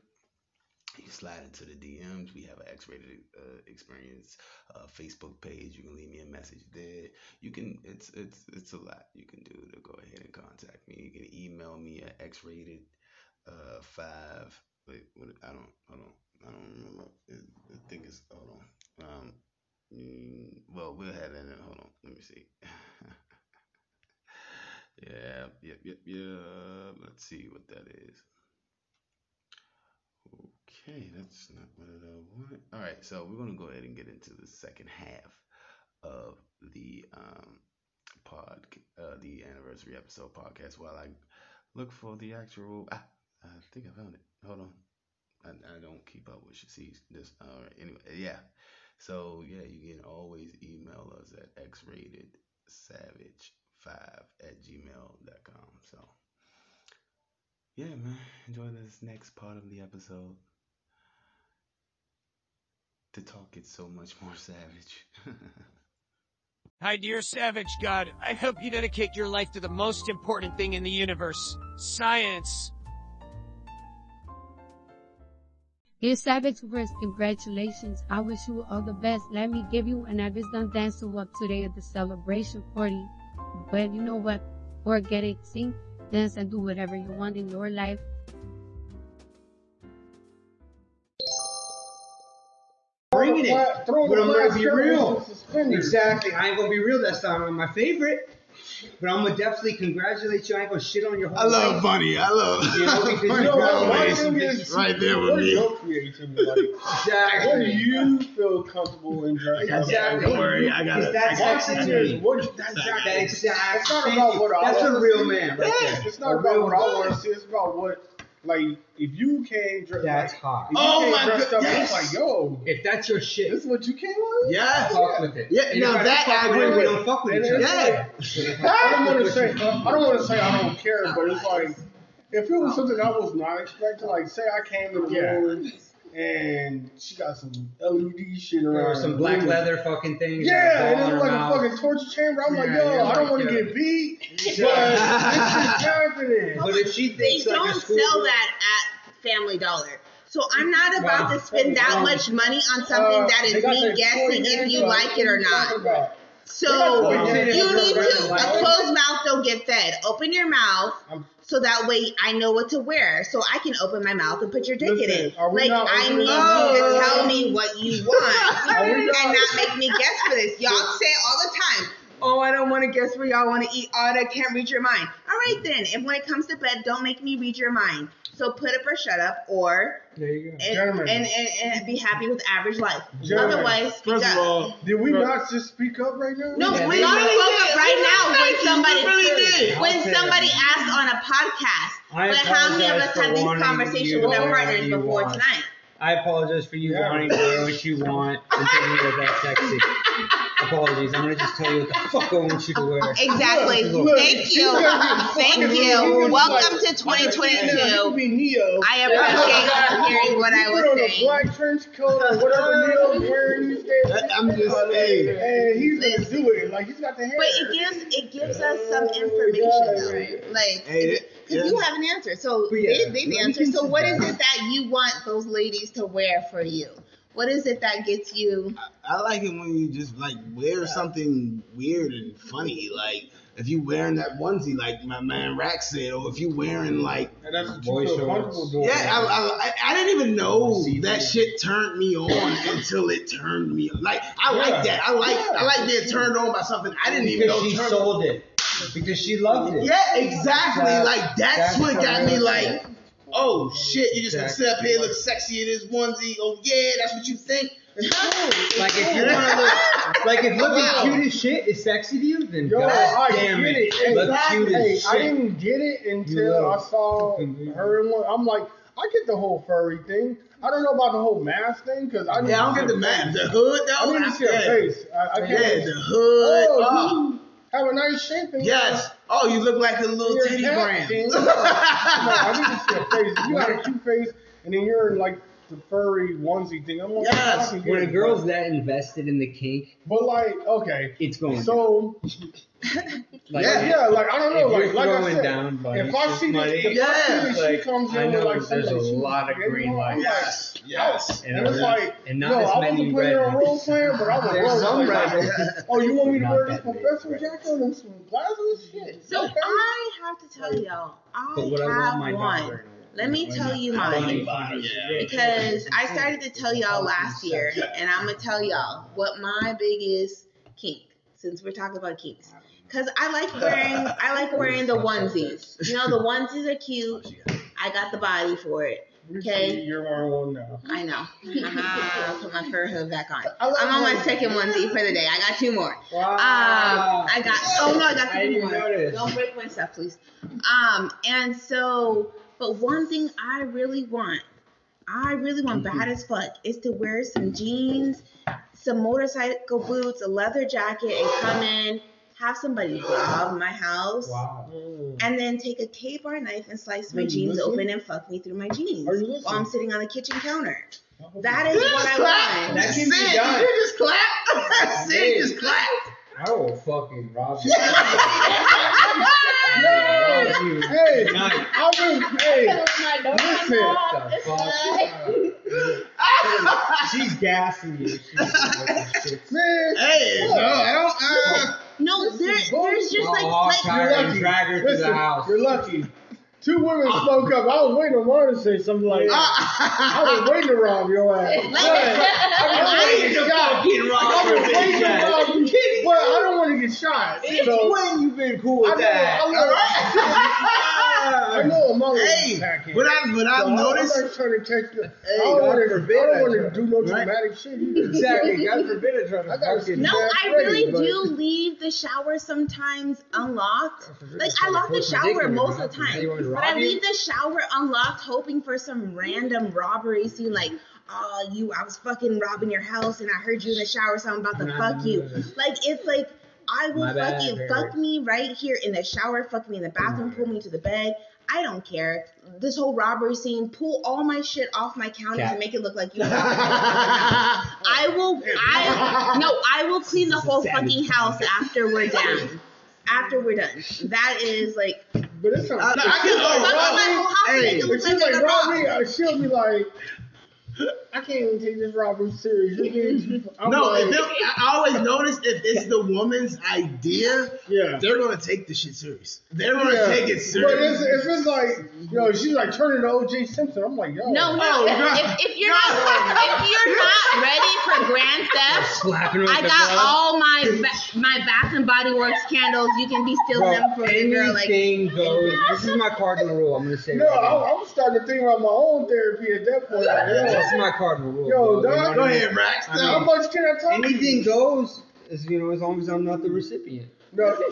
You slide into the DMs. We have an X-rated uh, experience uh, Facebook page. You can leave me a message there. You can. It's it's it's a lot you can do to go ahead and contact me. You can email me at X-rated uh, five. Wait, what? I don't. I don't. I don't remember. I think it's. Hold on. Um. mm, Well, we'll have that in. Hold on. Let me see. yeah. Yep. Yep. Yep. Let's see what that is. Okay, that's not what I want. All right, so we're gonna go ahead and get into the second half of the um pod, uh, the anniversary episode podcast. While I look for the actual, ah, I think I found it. Hold on, I, I don't keep up with sees this. All right, anyway, yeah. So yeah, you can always email us at xratedSavage5 at gmail.com. So yeah, man, enjoy this next part of the episode. The talk gets so much more savage. Hi, dear Savage God. I hope you dedicate your life to the most important thing in the universe science. Dear Savage Verse, congratulations. I wish you all the best. Let me give you an Avis done dance to up today at the celebration party. But you know what? Forget it. Sing, dance, and do whatever you want in your life. Bringing it. Throw But I'm gonna be real. with the suspenders. Exactly. I ain't gonna be real this time. I'm my favorite. But I'm gonna definitely congratulate you. I ain't gonna shit on your whole I love life. Bunny. I love. You know, because You you know what? My graduated some thing bitches. is, Right there with what is me. your creativity like? Exactly. What do you feel comfortable in dressing up? Exactly. Don't worry, I got it. that I got it. to me? What, That's exactly. exactly. It's not about what I That's want a to real see. man right Yeah, there. it's not about real what I want to see. It's about what, like, if you came dressed. That's like, hot. If you Oh came my dressed God, up, yes. it's like, yo, If that's your shit, this is what you came with. Yeah. fuck with it. Yeah, And now I that don't I agree it, we with. don't fuck with And each it's other. Yeah. I don't want to say. I don't want to say I don't care, but it's like if it was oh. something I was not expecting. Like, say I came to the Yeah. room and she got some LED shit around, Or some black leather fucking things. Yeah, and ball it was her like mouth. a fucking torture chamber. I'm like, yo, yeah, I don't like, want to get beat, but this Yeah. shit's happening. But if she They thinks like don't school sell that at Family Dollar. So I'm not about Wow. to spend that Um, much money on something Uh, that they is got me guessing if you like it or What are not. So They got toy you need to. A closed mouth don't get fed. Open your mouth. So that way I know what to wear. So I can open my mouth and put your dick in it. Like I need you to tell me what you want and not- not make me guess for this. Y'all say it all the time, oh I don't want to guess where y'all want to eat. Oh, I can't read your mind. All right then. If when it comes to bed, don't make me read your mind. So put up or shut up, or There you go. and, and, and, and be happy with average life. Gentlemen, Otherwise, speak first up. of all, did we not just speak up right now? No, Yeah, we they all really spoke up right We now when really somebody did. when I'll somebody asked on a podcast. I but how many of us for had these conversations with our partners before want. tonight? I apologize for you Yeah. wanting to wear what you want and thinking you're that sexy. Apologies. I'm gonna just tell you what the fuck I want you to wear. Exactly. Look, Thank she's you. Thank you. Welcome like- to 2022. You could be I appreciate hearing what I You was put on a saying. black trench coat or whatever Neo's wearing these days. I'm just hey. And he's gonna do it. Like he's got the hair. But it gives it gives us some information though. Like Hey, because yeah. you have an answer. So yeah, they, they've answered. So consider what is it that you want those ladies to wear for you? What is it that gets you? I like it when you just like wear something weird and funny. Like if you wearing that onesie, like my man Rack said, or if you wearing like and that's what Boy you feel shorts. comfortable doing. yeah, I, I, I- I didn't even know that shit turned me on until it turned me on. Like I Yeah. like that. I like I like being turned on by something I didn't even know. She turned- sold it. Because she loved it. Yeah, exactly. That- like that's, that's what got me like, thing. oh shit, you just gonna sit up Exactly. here look sexy in this onesie. Oh yeah, that's what you think. Like if you wanna look like if looking Wow. cute as shit is sexy to you, then Yo, god I damn get it. it. Exactly. cute Hey, as I didn't get it until I saw her in one. I'm like, I get the whole furry thing. I don't know about the whole mask thing because I Yeah, I don't get the mask. The hood though. I though. need to see her face. I, I Yeah, can't. the hood. Oh, Oh, you have a nice shape. in yes. Uh, oh, you look like a little your teddy cat brand. thing. Uh, no, I need to see her face. You got a cute face and then you're in like the furry onesie thing, I'm like, Yes. I can When a girl's but- that invested in the kink, But like, okay, it's going so like yeah, yeah, like I don't know, like like I said, down buddy, if I see money, that, if I see that like, she comes I in with know like there's a lot of green getting lights. Yes. Yes. And, And it's like, and not no, as I many wasn't playing red a role lights. playing, but I was There's role some red Like, oh, you want me to wear this professor red jacket and some glasses? Shit. So okay. I have to tell y'all, I But what I want my have one. Let me tell you mine. Because I started to tell y'all last year, and I'm gonna tell y'all what my biggest kink, since we're talking about kinks. Cause I like wearing, I like wearing the onesies. You know, the onesies are cute. I got the body for it. Okay. You're wearing one now. I know. I'll put my fur hood back on. I like I'm on my onesies. second onesie for the day. I got two more. Wow. Um, I got. Oh no, I got I three more. notice. Don't break my stuff, please. Um, and so, but one thing I really want, I really want bad as fuck, is to wear some jeans, some motorcycle boots, a leather jacket, and come in, have somebody rob my house, Wow. and then take a KA-BAR knife and slice my jeans listening? open and fuck me through my jeans while? I'm sitting on the kitchen counter. That is what just I want. That can be done. You just clap. Sid just clap. I will fucking rob you. No, you. hey, I was, hey, listen. The fuck? She's gassing you. She's Man, Hey, no, I don't. Uh, No, there, there's just like, Oh, like Tyler, You're lucky. drag her to Listen, the house. You're lucky. Two women spoke up. I was waiting on Martin to say something like, that. I was waiting to rob your ass. Like- But I I didn't ain't get the shot. fucking I robber, was waiting to bitch. rob you, but I don't want to get shot. Since So, when you been cool I with know, that? I know, I know a mother hey, attacking. what I what I've So noticed. I'm not trying to catch the. Hey, I don't want to. forbid I don't I want to do no Right? dramatic shit. either. Exactly. God forbid I try to I gotta fucking. No, I ready, really but- do leave the shower sometimes unlocked. Like I I lock the force my dick shower most of the and now you want time, but I leave the shower unlocked, hoping for some random robbery scene. Like, oh, you, I was fucking robbing your house, and I heard you in the shower, so I'm about to fuck you. nah, nah. Like, it's like I will My bad, fucking Barry. fuck me right here in the shower, fuck me in the bathroom, pull me to the bed. I don't care. This whole robbery scene, pull all my shit off my counter Cat. to make it look like you. I will. I no. I will clean the whole fucking house after we're done. After we're done. That is like. But it's not. I, I can Fuck my whole house, hey, make it If look like like a rob rob. me, uh, she'll be like, I can't even take this robbery serious. I'm no, like, if I always notice if it's the woman's idea, Yeah. they're gonna take the shit serious. They're gonna Yeah. take it But serious. it's, if it's like, yo, she's like turning to OJ Simpson, I'm like, yo. No, no. Oh, if, if, if you're not if you're not ready for grand theft, Slapping her with I got glove. all my ba- my Bath and Body Works candles. You can be stealing Bro, them for your girl. Like anything goes. This is my cardinal rule. I'm gonna say. No, right. I'm, I'm starting to think about my own therapy at that point. Like, This is yo, my cardinal rule. Yo, bro, you know dog, Go ahead, Rax. I how much can I talk? anything goes. As you know, as long as I'm not the recipient. No,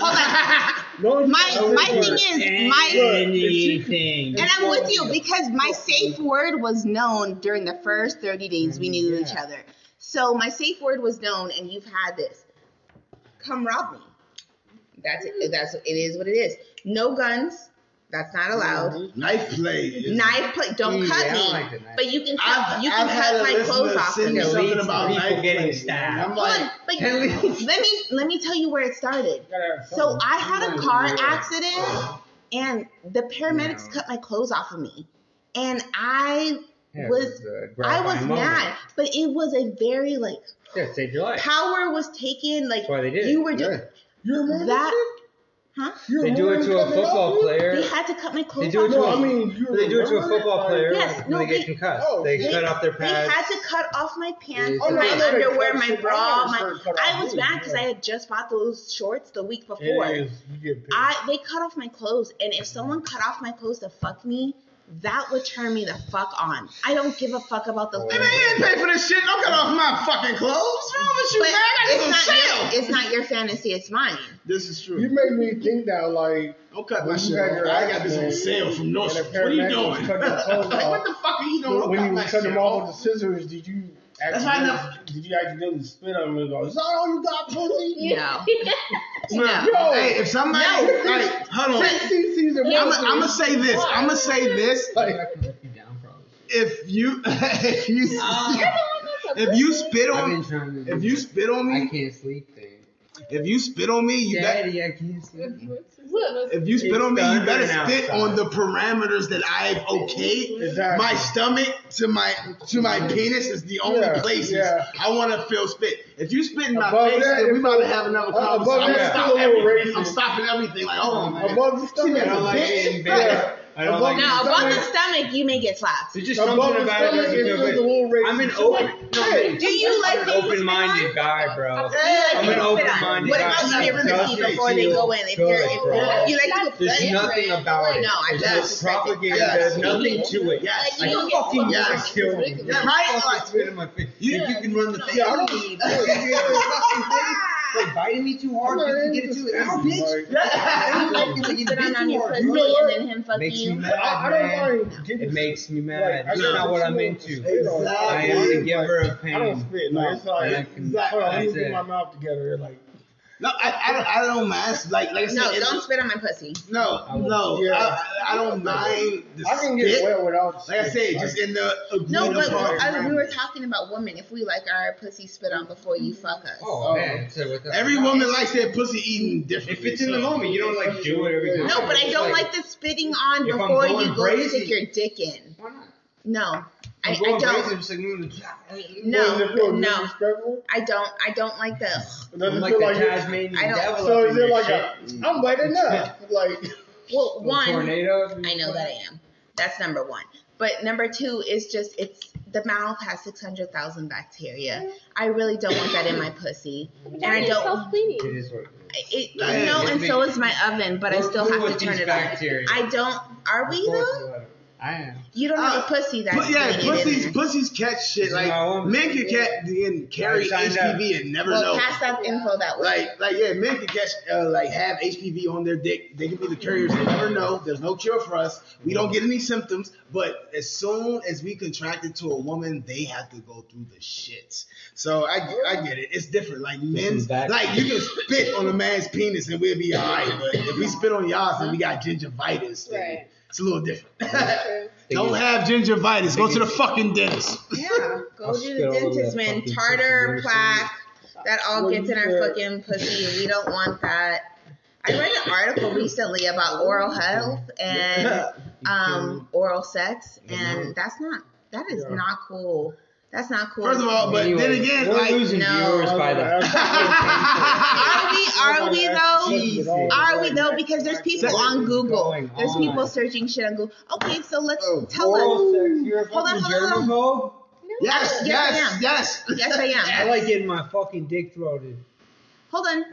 no, my my no, thing is my Anything. and I'm with you because my safe word was known during the first 30 days we mm, knew each other. So my safe word was known, and you've had this. Come rob me. That's it. That's it is what it is. No guns. That's not allowed. Mm-hmm. Knife play. Knife play. Don't Yeah, cut me. like but you can cut. I've, you can I've cut my clothes off. send me of me. something leads to about people knife getting stabbed. I'm like, on, but At least- let me let me tell you where it started. So. I had a car accident, and the paramedics cut my clothes off of me, and I Yeah, was was a I was moment. mad, but it was a very like Yeah, saved your life. power was taken. Like That's why they did you were just Yeah. You remember that, that? Huh? You They do it to a football up player. They had to cut my They clothes do it off. to No, a, I mean, they do it to a remember it? football player Yes, when no, they get concussed. oh, they They, cut off their pants. they had to cut off my pants, Yeah, my so underwear, my bra. My I was mad because yeah. I had just bought those shorts the week before. It is. You get paid. I they cut off my clothes, and if someone cut off my clothes to fuck me, that would turn me the fuck on. I don't give a fuck about those. man, you didn't pay for this shit. Don't cut off my fucking clothes. What's wrong with you, But man? I got it's this not on your, sale. it's not your fantasy, it's mine. This is true. You made me think that like, Don't cut my when shit had your I got this on sale from and the Nordstrom. What are you doing? cut your clothes like, what the fuck are you doing? Don't when you my cut them off. off with the scissors, did you That's why I accidentally, never- did you accidentally spit on them and go, is that all you got, pussy? No. No. No. Hey, if somebody, No. like, hold on. See, Caesar I'm gonna say this. I'm gonna say this. Like, I can look you down, probably. If you, if you, if you spit I've been on, trying to. do if you that. spit on me, I me, can't sleep thing. If you spit on me, you better. Daddy, I can't sleep. If you spit It's on me, you better spit on the parameters that I've okayed. Exactly. My stomach to my to my penis is the only Yeah, places yeah. I want to feel spit. If you spit in my Above face, that, then we it's about to have another uh, above conversation. I'm, that, gonna it's stop a little everything. I'm stopping everything. Like, oh man, above the See stomach. I don't like bitch. being Yeah. Bad. I don't Above like. the Now, above the stomach- stomach, you may get slapped. There's just Above something the about it. stomach, that it's you just a feel little good. I'm an open. No, hey, do you like an open-minded guy, bro. You I'm an open-minded What about you It pussy before they go in? If you're, if you like to go There's nothing about it. No, I just propaganda. Yes. There's nothing to it. Yes. You I don't get fucking Yes. want to kill you. Yeah, right? Fucking Like- spit in my face. You can run the thing? Yeah, I I don't- don't need Like biting me too hard I'm to get it into to it. Ow, bitch. like- You like to be spit on on your pussy You know and then him fuck Makes me you? mad, I, I don't man. mind It makes me mad. Like, I not what I'm into. spit on. I am the giver of pain. I don't spit. Like, it's like, And I can- hold on, let me that's get my mouth together. Like, No, I, I don't. I don't mind. Like, like I said, No, if- don't spit on my pussy. No, no, Yeah. I, I don't mind the I can get spit. wet without. Like I spit, said, just in the agreed No, but upon I, we were talking about women. If we like our pussy spit on before you fuck us. Oh, oh. man. So Every woman likes their pussy eaten differently. If it's in the moment, you don't like do it every time. No, but I don't like the spitting on before you go brazy- stick your dick in. Why not? No, I, I'm going I crazy, don't. I'm just like, mm, No, Does it feel no. I don't. I don't like the. Does I'm it like feel the like you're- Tasmanian I don't- devil. So up is it like a, I'm wet enough? Like, Well, Little one, tornadoes. I know that I am. That's number one. But number two is just it's the mouth has six hundred thousand bacteria. I really don't want that in my pussy, and I don't. Self-cleaning. It is what It, you know, and so is my oven, but I We're still have to turn it on. I don't. Are we though? You. I am. You don't have a pussy that's But yeah, getting it in pussies, pussies catch shit. Like my men can catch and carry I signed up. HPV and never Well, know. pass that info that way. Like, like yeah, men can catch, uh, like, have HPV on their dick. They can be the carriers. They never know. There's no cure for us. We don't get any symptoms. But as soon as we contract it to a woman, they have to go through the shits. So I, I get it. It's different. Like men's, like you can spit on a man's penis and we'll be alright. But if we spit on y'all's and we got gingivitis, then Right. It's a little different. True. don't have gingivitis. Go to the fucking dentist. Yeah, go I'll to the dentist, man. Tartar, plaque, that all gets in our fucking pussy, we don't want that. I read an article recently about oral health and um, oral sex, and that's not that is not cool. That's not cool. First of all, but then again, we're like, losing No. viewers by the. Are we? Are we though? Jesus. Are we though? Because there's people on Google. going There's people searching shit on Google. Okay, so let's oh. tell Oral us. sex, you're Hold on, hold on, germaphobe? yes, Yes, I yes, am. yes. Yes, I am. I like getting my fucking dick throated. Hold on.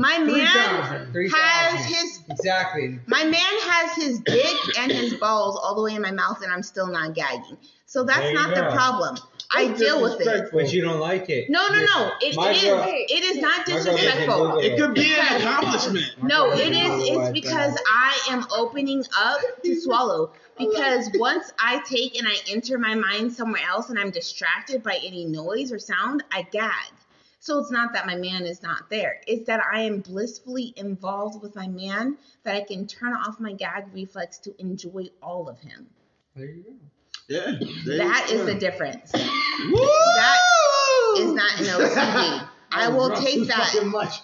My Three man thousand. Three has thousand. his Exactly. my man has his dick and his balls all the way in my mouth, and I'm still not gagging. So that's There you not the problem. I deal with it. But you don't like it. No, no, no. It, My it is. girl- It is not my girl doesn't disrespectful. It could be an accomplishment. No, My girl it doesn't is. Google It's because. I am opening up to swallow. Because once I take and I enter my mind somewhere else and I'm distracted by any noise or sound, I gag. So it's not that my man is not there. It's that I am blissfully involved with my man that I can turn off my gag reflex to enjoy all of him. There you go. Yeah. That is the difference. Woo! That is not an OCD. I will take that. much.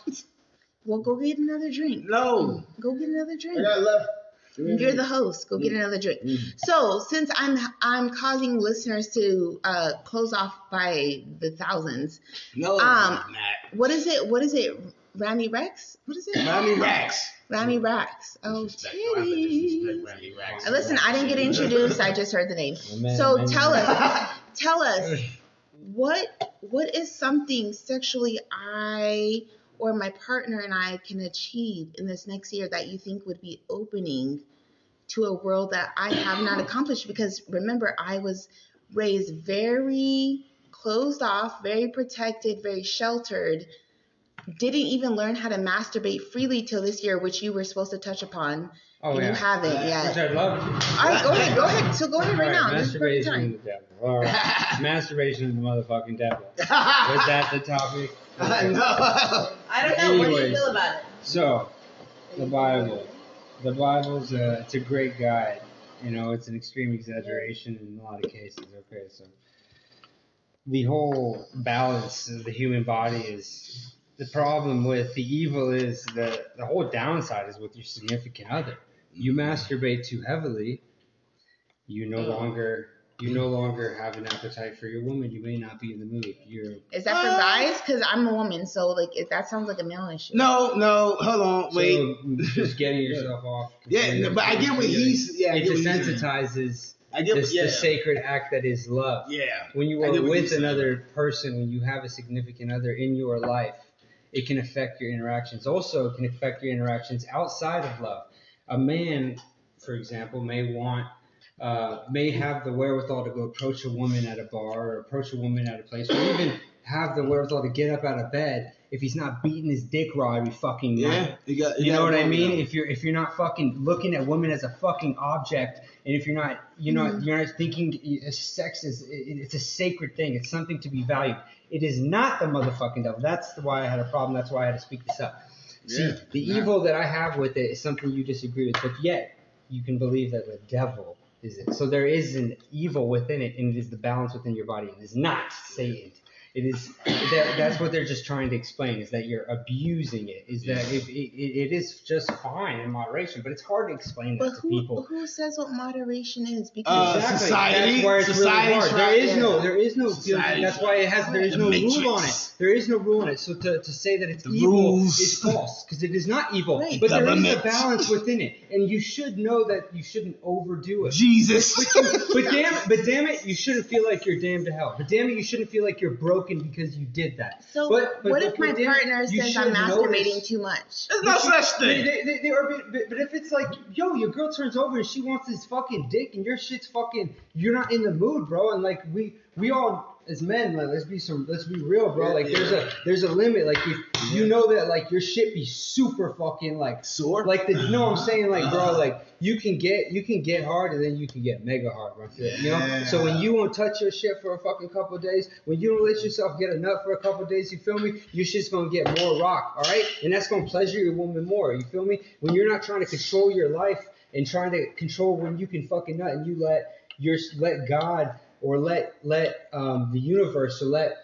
Well, go get another drink. No. Go get another drink. I left. You're the host. Go get another drink. So since I'm I'm causing listeners to uh, close off by the thousands, No. Um, what is it? What is it? Rami Rex? What is it? Rami Rax. Rami Rex. Oh, Disrespect. Don't have to disrespect titties. Rami Rax. Uh, Listen, I didn't get introduced. I just heard the name. man, So man, tell us, tell us, what what is something sexually I or my partner and I can achieve in this next year that you think would be opening to a world that I have not accomplished? Because remember, I was raised very closed off, very protected, very sheltered. Didn't even learn how to masturbate freely till this year, which you were supposed to touch upon. Oh, and yeah. you haven't Which yet. I'd love. All right, go ahead, go ahead. So go ahead right now. This is perfect masturbation is the devil. All right. masturbation is the motherfucking devil. Was that the topic? I know. I don't know. What do you feel about it? So, the Bible. The Bible's a, it's a great guide. You know, it's an extreme exaggeration in a lot of cases. Okay, so the whole balance of the human body is the problem with the evil is the the whole downside is with your significant other. You mm-hmm. masturbate too heavily, you no longer you no longer have an appetite for your woman. You may not be in the mood. You're Is that for ah! guys? Because I'm a woman, so like it, that sounds like a male issue. No, no, hold on, wait. So just getting yourself off. Yeah, no, but I get what he's- yeah, it get what he's saying. desensitizes I get- this, yeah. the sacred act that is love. Yeah. When you are get what he's with another person, when you have a significant other in your life, it can affect your interactions. Also, it can affect your interactions outside of love. A man, for example, may want. Uh, may have the wherewithal to go approach a woman at a bar or approach a woman at a place, or even have the wherewithal to get up out of bed if he's not beating his dick raw every fucking Yeah, night. you got- you You know what I mean? yeah. If you're if you're not fucking looking at women as a fucking object, and if you're not you're not Mhm. you're not thinking sex is it, it's a sacred thing. It's something to be valued. It is not the motherfucking devil. That's why I had a problem. That's why I had to speak this up. See, Yeah. the evil that I have with it is something you disagree with, but yet you can believe that the devil is it. So there is an evil within it, and it is the balance within your body. It is not Satan. It is that, that's what they're just trying to explain is that you're abusing it. Is that it, it, it is just fine in moderation, but it's hard to explain that But to who people. who says what moderation is? Uh, Because Exactly. society- That's where it's really society hard. try- There is yeah. no, there is no. Society that's why it has. There is The no matrix. rule on it. There is no rule on it. So to, to say that it's The evil rules. is false because it is not evil. Right. But there is Government. a balance within it, and you should know that you shouldn't overdo it. Jesus. But damn, but damn it, you shouldn't feel like you're damned to hell. But damn it, you shouldn't feel like you're broken because you did that. so But- but- what if my but partner says I'm masturbating notice- too much? There's no such They, thing. they, they, they are, but, but if it's like, yo, your girl turns over and she wants this fucking dick, and your shit's fucking, you're not in the mood, bro. And like we, we all as men, like let's be some, let's be real, bro. Like there's a, there's a limit. Like if you know that like your shit be super fucking like Sore? Like the, no, I'm saying like, bro, uh-huh. like you can get, you can get hard, and then you can get mega hard, bro. You know. So when you won't touch your shit for a fucking couple days, when you don't let yourself get a nut for a couple days, you feel me? Your shit's gonna get more rock, all right? And that's gonna pleasure your woman more. You feel me? When you're not trying to control your life and trying to control when you can fucking nut, and you let your let God or let let um, the universe or let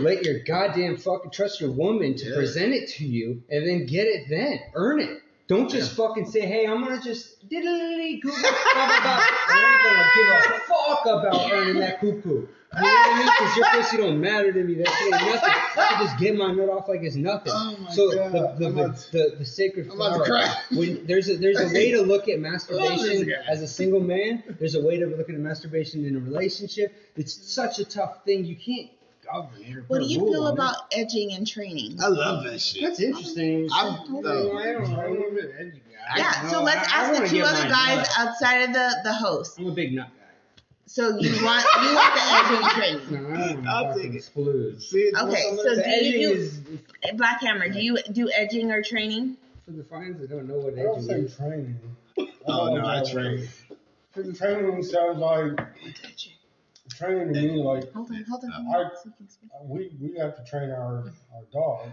let your goddamn fucking trust your woman to Yeah. present it to you, and then get it then, earn it. Don't just fucking say, hey, I'm gonna just diddly Google blah blah blah. I ain't gonna give a fuck about earning that cuckoo. You know what I mean? Because your pussy don't matter to me. That shit ain't nothing. I can just get my nut off like it's nothing. Oh my so God. the the, the, about the, the sacred I'm about to flower. cry. When there's a there's a way to look at masturbation as a single man. There's a way to look at masturbation in a relationship. It's such a tough thing. You can't govern it or What do you feel on it. about edging and training? I love that shit. That's interesting. I'm, I no. don't, I don't know. Yeah, so let's I- I ask wanna the two other guys nut. outside of the the host. I'm a big nut So you want you want the edging and training? No, I don't I'll take it. explode. See, Okay, so do you do is Black Hammer? Do you do edging or training? for the fans that don't know what I don't edging say is. training. Oh no, I don't train. Training training sounds like training to me like Hold on, hold on. I, uh, we we have to train our our dog.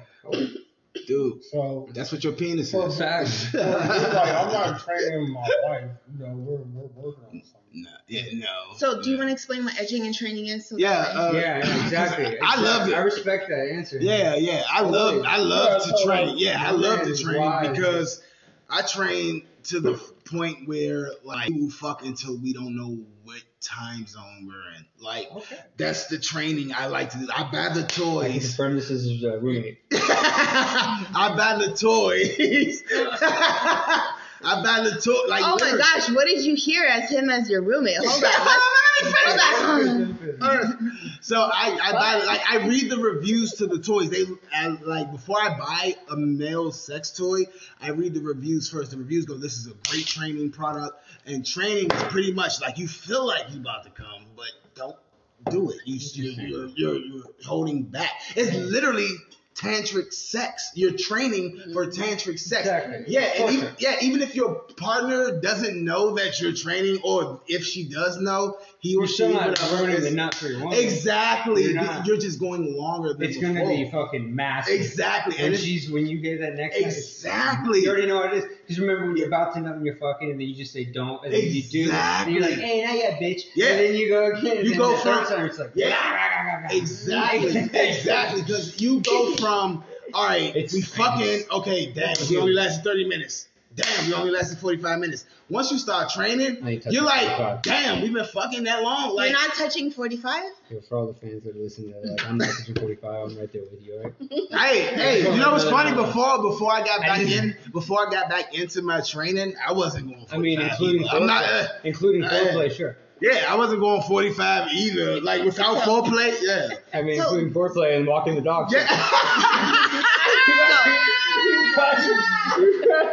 Dude, So that's what your penis for, is. for, for like I'm not training my wife. You know, we're we're working on something. No, yeah, no. So do you want to explain what edging and training is? So Yeah, uh, Yeah, yeah, exactly. I love it. I respect that answer. Yeah, yeah. I love I love to train. Yeah, I love to train Why? because I train to the point where like we fuck until we don't know what time zone we're in. Like that's the training I like to do. I buy the toys. confirm this is his uh, roommate. I buy the toys. I buy the. Like oh my gosh, what did you hear as him as your roommate? Hold on. Let's, hold on. Alright. So I, I buy like I read the reviews to the toys. They I, like before I buy a male sex toy, I read the reviews first. The reviews go, "This is a great training product," and training is pretty much like you feel like you about to come, but don't do it. You you're, you're, you're, you're holding back. It's literally tantric sex. You're training for mm-hmm. tantric sex. Exactly. Yeah, and even, yeah. Even if your partner doesn't know that you're training, or if she does know, he or she not is- the nut for your woman. Exactly. You're You're, just going longer than It's gonna be fucking massive. Exactly. When And she's when you get that next Exactly. You already know what it is. Because remember when you're about to nut and you're fucking, and then you just say don't, and then you do, and you're like, Exactly. hey, now yeah, bitch. Yeah. And then you go again. You go from- time it's like, Yeah. Exactly. exactly. Because you go from all right, It's we fucking okay, damn, we only last 30 minutes. Damn, we only lasted 45 minutes. Once you start training, I ain't touching you're like, 45. damn, we've been fucking that long. Like You're not touching 45? Yo, for all the fans that listen to that, I'm not touching 45. I'm right there with you, alright? Hey, hey, you know what's funny? Before before I got I back just- in, before I got back into my training, I wasn't going. 45 I mean, including either. I'm not. Uh, including uh, foreplay, sure. yeah, I wasn't going 45 either. Like without foreplay, yeah. I mean, So- including foreplay and walking the dog. Yeah.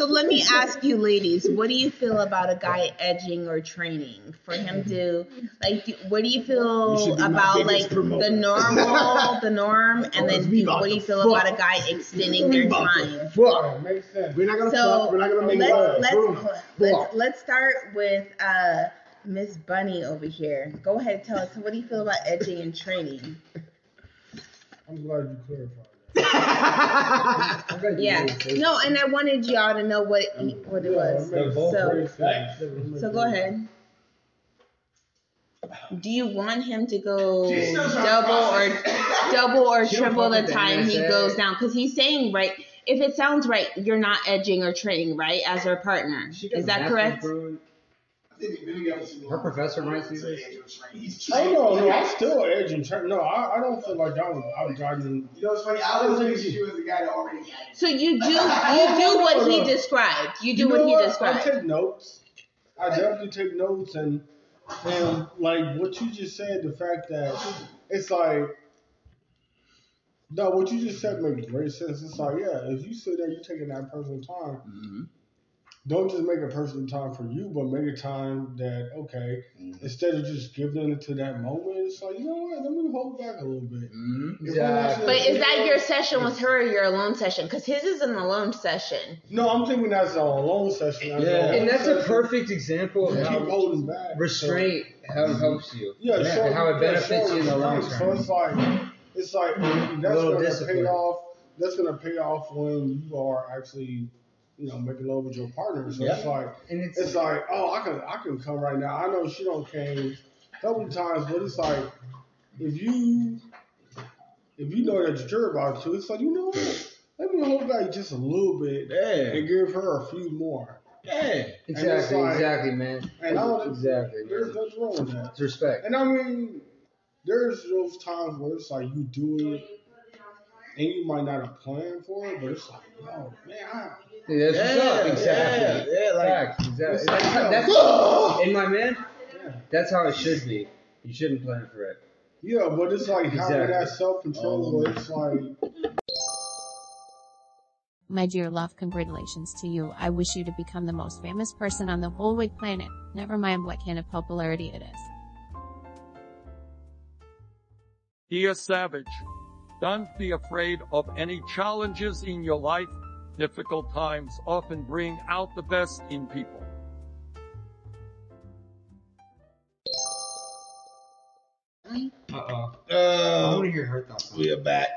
So let me ask you, ladies, what do you feel about a guy edging or training for him to like? Do, what do you You feel my about like promoter. the normal, the norm, and then do, what do you feel fuck. about a guy extending their time? Fuck. Makes sense. We're not gonna So fuck. We're not gonna make let's let's, let's let's start with uh Miss Bunny over here. Go ahead, and tell us what do you feel about edging and training? I'm glad you clarified. Yeah, no, and I wanted y'all to know what he, what it was. So so go ahead. Do you want him to go She's still trying to double or double or triple the time he goes down? Because he's saying right. If it sounds right, you're not edging or training right as her partner. Is that correct? Bro. Her professor might see this. Oh no, no, I'm still edging. Tra- no, I, I don't feel like I'm I'm gotten. You know what's funny? I was looking at you as a guy that already had it. So you do you do what he described. You do You what know he described. I take notes. I definitely take notes, and and like what you just said, the fact that it's like. No, what you just said makes great sense. It's like, yeah, if you sit there, you're taking that personal time. Mm-hmm. Don't just make a personal time for you, but make a time that okay, Mm-hmm. instead of just giving it to that moment, it's like you know what, let me hold back a little bit. Mm-hmm. If But is that your session with her or your alone session? Because his is an alone session. No, I'm thinking that's a alone session. That's Yeah, a and that's a perfect example of how holding back. restraint how it helps you. Yeah, and show, how it yeah, benefits you in the long restraint. So term. it's like it's like that's gonna discipline. pay off. That's gonna pay off when you are actually, you know, making love with your partner. So it's like And it's, it's like, oh, I can I can come right now. I know she don't came a couple times, but it's like if you if you know that you're about to, it's like you know what, let me hold back just a little bit Yeah. and give her a few more. Yeah. Exactly, like- exactly, man. And I don't, exactly. There's nothing wrong with that. It's respect. And I mean, there's those times where it's like you do it, and you might not have planned for it, but it's like, yo, man, I, Yeah, that's what's up. Exactly. yeah, yeah, like- Facts. Exactly. It's That's, like, how, that's oh! in my man. yeah. That's how it should be. You shouldn't plan for it. yeah, but it's like having Exactly. that self control where it's like, My dear love, congratulations to you. I wish you to become the most famous person on the whole wide planet. Never mind what kind of popularity it is. Dear Savage, don't be afraid of any challenges in your life. Difficult times often bring out the best in people. Uh-oh. I Uh, want to hear her thoughts we are back.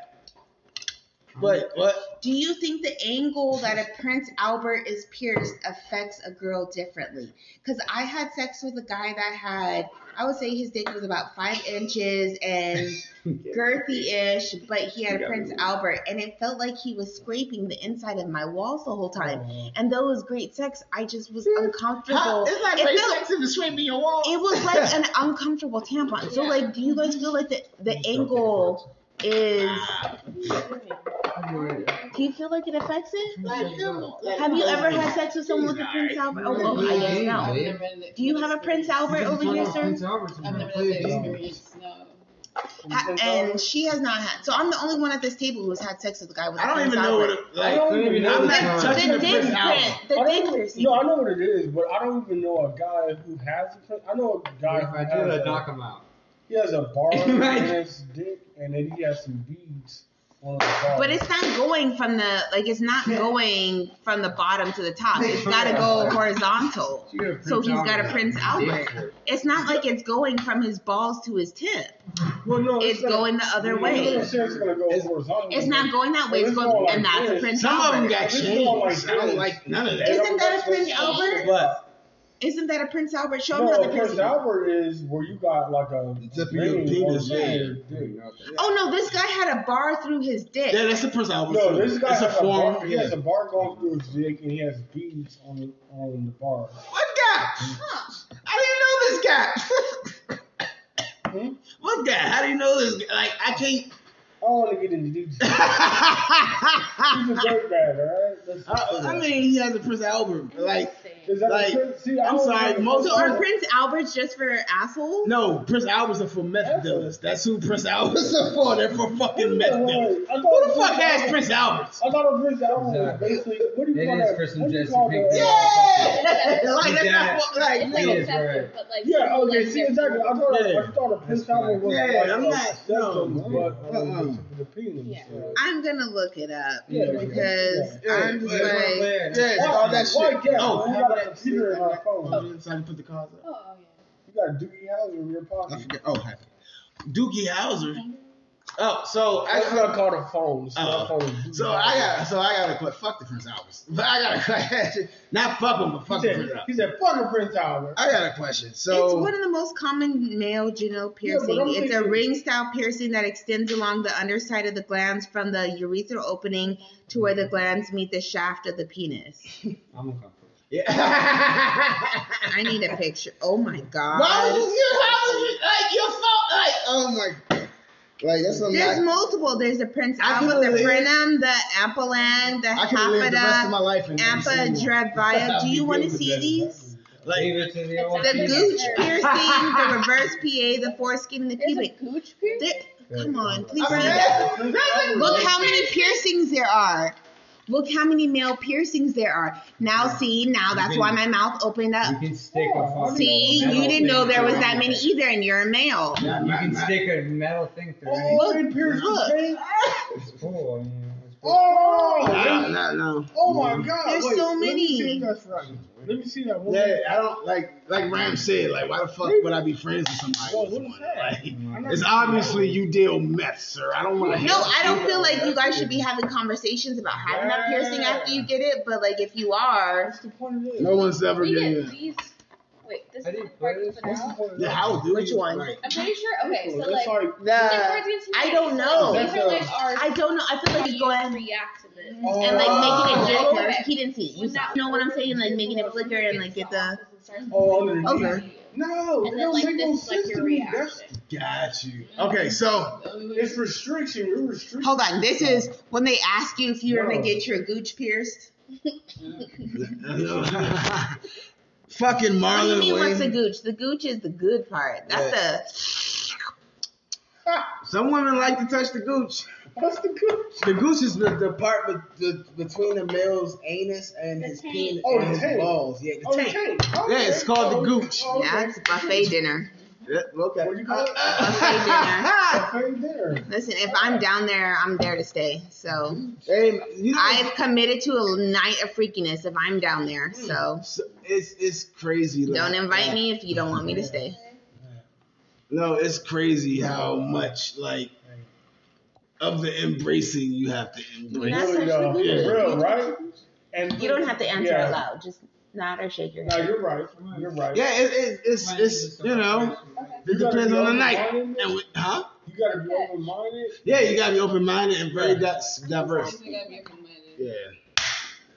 But what? Do you think the angle that a Prince Albert is pierced affects a girl differently? Because I had sex with a guy that had, I would say his dick was about five inches and girthy-ish, but he had a Prince Albert, and it felt like he was scraping the inside of my walls the whole time. And though it was great sex, I just was hmm. uncomfortable. How, it's not It great felt- sex if it's scraping your wall. it was like an uncomfortable tampon. So like, do you guys feel like the the angle is? Ah. Do you feel like it affects it? Have you ever had sex with someone with a Prince Albert? Oh, well, I guess no. Do you have a Prince Albert over here, sir? I've never had that experience. No. Ha- And she has not had. So I'm the only one at this table who has had sex with a guy with a I don't Prince even know what Albert. it like. I don't even know I'm what not it is. touching The the dick print, the I dick piercing. no, I know what it is, but I don't even know a guy who has a Prince. I know a guy If who I has do, I'd a, knock him out. he has a bar Right. his dick, and then he has some beads on the bar. But it's not going from the like it's not going from the bottom to the top. It's got to go horizontal. You got a So he's got a Albert. Prince Albert. It's not like it's going from his balls to his tip. well, no, It's not- going the other you way. It's it's go. It's not going that way. It's It's going, going like and that's a this. Prince Some of them got It's going like chains. I don't like none of that. Isn't that a Prince Albert? But Isn't that a Prince Albert? Show me No, how the Prince Prince. Albert is where you got like a tip of your penis, on yeah. your. Oh no, this guy had a bar through his dick. yeah, that's the Prince Albert. No, too. this guy it's a has a, form. bar. He has a bar going through his dick, and he has beads on the on the bar. What guy? I didn't know this guy. Hmm? What guy? How do you know this guy? Like I can't. I don't want to get into details. He's a dirtbag, alright? Let's I, I mean, he has a Prince Albert. Like, Is that like, the Prince? See, I I'm don't sorry, know. most So are Prince Alberts just for assholes? no, Prince Alberts are for meth dealers. That's who Prince Alberts are for. They're for fucking meth dealers. I thought Who the Prince fuck has Albert- Prince Alberts? I thought a Prince Albert was Exactly. basically what do you It call is that? for some what do you Jesse call Pink that? Yeah, like that's not what, like It nigga. is, right. But like, Yeah, okay, see exactly. I thought Yeah. I thought a Prince That's Albert fine. was Yeah, like I'm not- septum, no. but um, The, the penis. Yeah. I'm gonna look it up Yeah, because yeah. I'm just Yeah. like, Yeah, oh, all that Why shit. can't Oh, we have got a that computer in our shit. phone? Oh, so I can put the cards up. Oh, oh, yeah. You got Doogie Howser in your I pocket. Oh, forget. Oh, happy. Doogie Howser. Oh, so That's I not called a phone. It's Oh. Uh-huh. not called a Doogie so I got so I got to quit. Fuck the Prince Albert. But I got a question. Not fuck him, but He fuck the Prince said, Albert. he said, fuck a Prince Albert. I got a question. So it's one of the most common male genital piercing. I'm it's a thinking- ring style piercing that extends along the underside of the glans from the urethral opening to where the glans meet the shaft of the penis. I'm uncomfortable. yeah. I need a picture. Oh my god. Why would god. you? How would you? Like your fault? Like oh my. Like that's something. There's I, multiple. There's the Prince I Albert, could've the lived- frenum, the ampallang, the I could have lived the rest of my hafada, life in Ampa Dravaya. Do you want to see these? Like Leave the old gooch piercing, the reverse PA, the foreskin, and the There's a pubic. gooch piercing? There- Come on, please I mean, that. Look how many piercings there are. Look how many male piercings there are. Now see, now that's why my mouth opened up. You can stick a fucking See, you didn't know there was that many either, and you're a male. You can stick a metal thing through. Oh, he pierced his Look. It's cool. I mean, it's cool. Oh, No, no, no. oh my God! There's Wait, so Let me many. see if that's right. Let me see that one. Yeah, I don't like like Ram said. Like, why the fuck would I be friends with somebody? Well, with what is that? Like, it's obviously you deal meth, sir. I don't want to. No, I don't feel like you guys should be having conversations about having that piercing after you get it, but like if you are, What's the point of this? No one's ever We getting get it. These. Wait, this is the part you put out. Yeah, how do Which you, one? like- I'm pretty sure. Okay, so like, like- The I don't know. These are like our I don't know. I feel like he's going react to this. and like making it Oh, flicker. okay. He didn't see it. You saw- know what I'm saying? Like making it flicker and like get the Oh, okay. No, And then, like, make this no is, like, your to me. That's, Got you. Okay, so it's restriction. We're restricting. Hold on. This is when they ask you if you're No. gonna get your gooch pierced. fucking What do you Marlon mean? What's the gooch? The gooch is the good part. That's the Some women like to touch the gooch. What's the gooch? The gooch is the, the part be, the, between the male's anus and his penis Oh, and the his taint. balls. Yeah, the Oh, the taint. taint. Okay. Yeah, it's called the gooch. Oh, okay. yeah, it's buffet dinner. Yeah, okay. What do you call it? Buffet dinner. Buffet dinner. Listen, if I'm down there, I'm there to stay. So Hey, you know, I've committed to a night of freakiness if I'm down there. Hmm. So so it's it's crazy. like- don't invite me if you don't want me to stay. No, it's crazy how much like of the embracing you have to embrace. That's Really, though. actually For real, right? And You don't have to answer yeah. out loud. Just nod or shake your No, head. you're right. You're right. Yeah, it, it, it's it's you know it depends on the night. And we, huh? You gotta be open minded. Yeah, you gotta be open minded and very di- diverse. Yeah.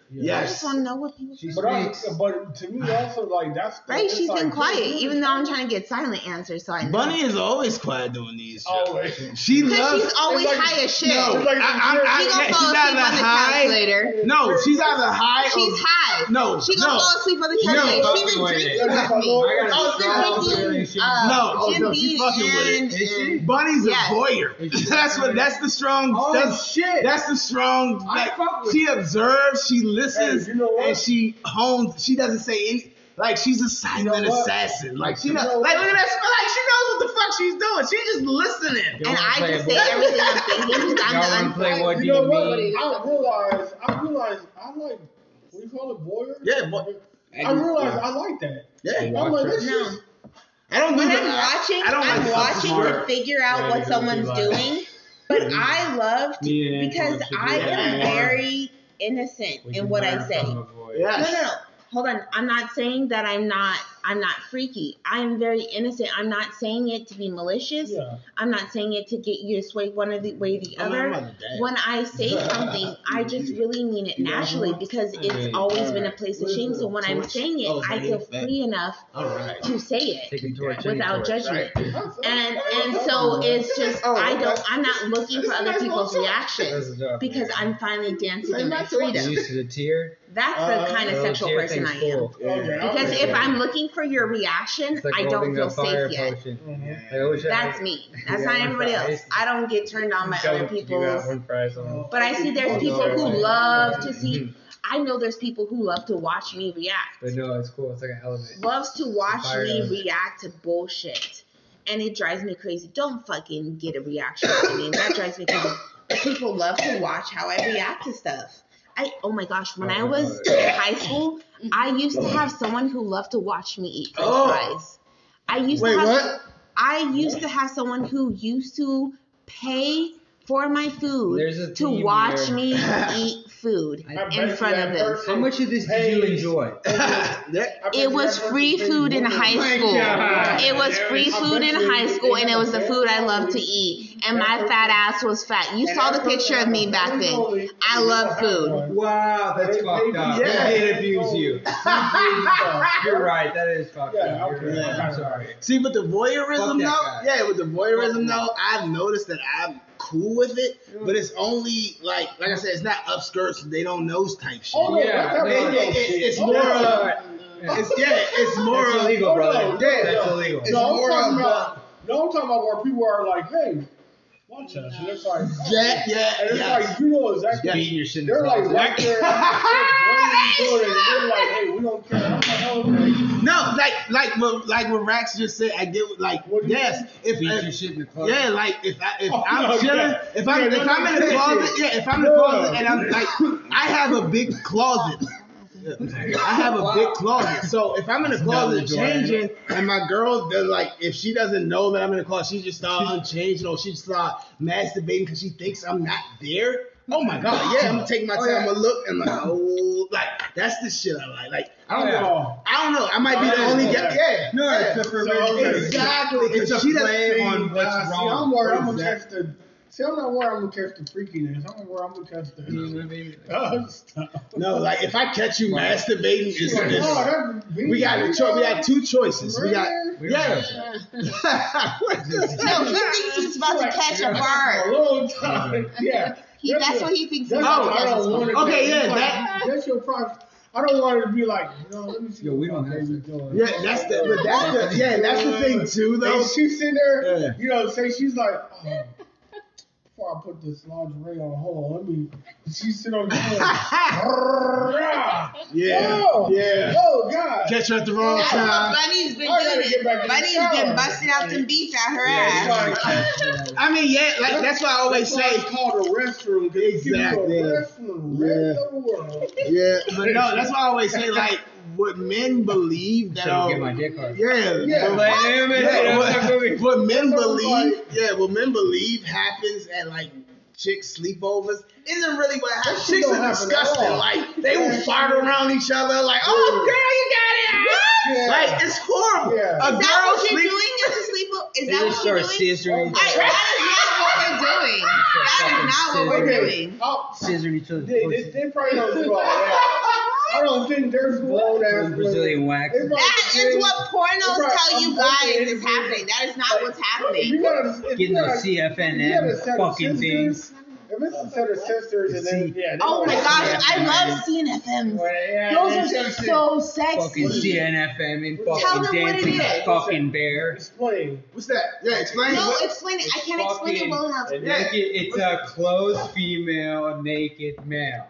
I Yes. just want to know what people. But, I, but to me, also like that's Right? it's She's like, been quiet, dude, even though I'm trying to get silent answers. So I know. Bunny is always quiet doing these shows. Always. She loves. she's always like- high as shit. No, like I, I, I, She gonna fall she's asleep either on the couch high. later. No, she's either high. She's or, high. No, She gonna no. fall asleep on the couch. No. later. She been Fucking drinking with me. I got a Oh, strong she's feeling drinking. Uh, No, oh Jim she's Beam fucking with and- it. Is she? Bunny's a voyeur. that's what. That's the strong. Oh, that's, shit. That's the strong. I fuck with she observes, she listens, Hey, you know and she hones. She doesn't say any. Like she's a silent You know assassin. Like she You knows. know Like what? look at that. Like she knows what the fuck she's doing. She's just listening. You And I just say everything I'm thinking I'm Y'all the wanna play what do You know you what? mean? I realize. I realize. I like. What do you call it, voyeur? Yeah, but I realize I like that. yeah. I'm like, this No. is. I don't do When that. I'm watching, I don't I'm like watching something to figure out Yeah, what someone's like- doing. But mm-hmm. I love to, because I am very innocent We in what I say. from a voice. Yeah. No, no, no. Hold on. I'm not saying that I'm not I'm not freaky. I am very innocent. I'm not saying it to be malicious. Yeah. I'm not saying it to get you to sway one or the way or the I'm other. not. When I say something, I just really mean it naturally because it's always been a place of shame. So when I'm saying it, Oh, I feel free enough All right. to say it torch. without torch. judgment. And and so it's just Oh, I don't I'm not looking for other people's That's reactions because I'm finally dancing in my You freedom. used to the tear. That's the Uh, kind of Oh, sexual person I am. cool. Because if I'm looking for your reaction, like I don't feel safe yet. potion. Mhm. I wish I That's had- me. That's Yeah, not one everybody else. I don't get turned on by other them, You got people's. one fry, so- But I see there's Oh, people who love to see. Mhm. I know there's people who love to watch me react. But no, it's cool. It's like an element. Loves to watch me element. react to bullshit. And it drives me crazy. Don't fucking get a reaction from me. That drives me crazy. But people love to watch how I react to stuff. I oh my gosh, when I Oh, was in high school, I used to have someone who loved to watch me eat french Oh. fries. I used Wait, to have what? I used to have someone who used to pay for my food to watch here. me eat food in front of them. How much of this did you enjoy? that, I bet It was free food in high school. It was free food in high school, and it was the food I loved to eat. And my fat ass was fat. You saw the picture of me back then. I love food. Wow, that's fucked up. you. They did abuse you. You're right. That is fucked up. You're okay. right. I'm sorry. See, with the voyeurism though, guy. yeah, with the voyeurism though, I've noticed that I'm cool with it, but it's only like, like I said, it's not upskirts. They don't know type shit. Oh, Yeah, that- no, that- It- it- it's, it's Oh, more that's of, all right. it's yeah, it's more oh, That's illegal, Oh, brother. no, Yeah, That's no. illegal. It's No, I'm more talking of about. No, I'm talking about where people are like, hey, watch us. And it's like, Yeah, yeah, and it's yes. like, you know exactly. Beating your shit in the They're like closet. right there. they're you, and they're like, hey, we don't care. Like, no, like like what like what Rax just said. I get what- like What do you yes, if, Beat if your shit in the closet. yeah, like if I if Oh, I'm no, chilling, yeah. if I'm Yeah, if no, I'm in the closet, shit. yeah, if I'm in the closet and I'm like I have a big closet. I have a big closet. So if I'm in the closet changing and my girl does like if she doesn't know that I'm in the closet, she just start unchanging or she just start masturbating because she thinks I'm not there. Oh my god, yeah, I'm gonna take my oh, time Oh, yeah. and look and like oh like That's the shit I like. Like I don't Yeah. know. I don't know. I might be the Oh, only yeah. guy. Yeah. No, yeah. it's a So. Exactly. It's a she doesn't play on what's Nah, see, wrong. I'm worried I'm What gonna is. See, I'm not worried I'm gonna catch the freakiness. I'm worried I'm gonna catch the. Oh. No, like if I catch you masturbating, it's, She's like, it's- oh, we got a cho- we got two choices. We got yeah. No, he thinks he's about to catch a A bird. long time. Yeah. He, that's what he thinks he's That's about to I catch. don't want it. Okay, yeah, That's that- that's your problem. I don't want it to be like, you know, let me see Yo, we don't have baby's doing. Yeah, that's the but that's the yeah, that's the thing too though. And she's sitting there, Yeah. you know, say she's like, oh, before I put this lingerie on, hold on, let me. She sit on the floor. Yeah, Oh, yeah. Oh God. Catch her at the wrong That's what time. Bunny's been I gotta doing. get back in the Bunny's shower. been busting out them beats out her ass. I mean, yeah, like that's why I always That's why say it's called a restroom. 'cause it's Exactly. a restroom. Rest of the world. Yeah, but no, that's why I always say like what men believe that So are get my dick hard. yeah, Yeah. what- Like, damn yeah, what, what men That's what I'm believe, yeah, what men believe happens at like chick sleepovers isn't really what happens. shit Chicks are disgusting. Like they will Yeah. fart around each other. Like, oh girl, you got it. Yeah. Like it's horrible. Yeah. A Is that girl what you're sleep. doing as a sleepover? Is that what you're doing? scissoring. I, that is not what we're doing. That is not what we're Okay. doing. Oh, Scissoring each other's they, they, pussies. they probably don't do all that. I don't think there's grown ass Brazilian wax. They probably That is what pornos Right, tell you guys is happening. That is not what's happening. you got a, if you Getting got those a- if you got a CFNM set of fucking things. sisters, If it's a set of sisters and then yeah. Oh my don't- gosh, I love CNFMs. Yeah, Those are should've said- so Fucking. CNFM and fucking them what it dancing fucking bear. Explain. What's that? Yeah, explain. No, what- explain it. I can't explain it well enough. naked, it's a clothed female, naked male.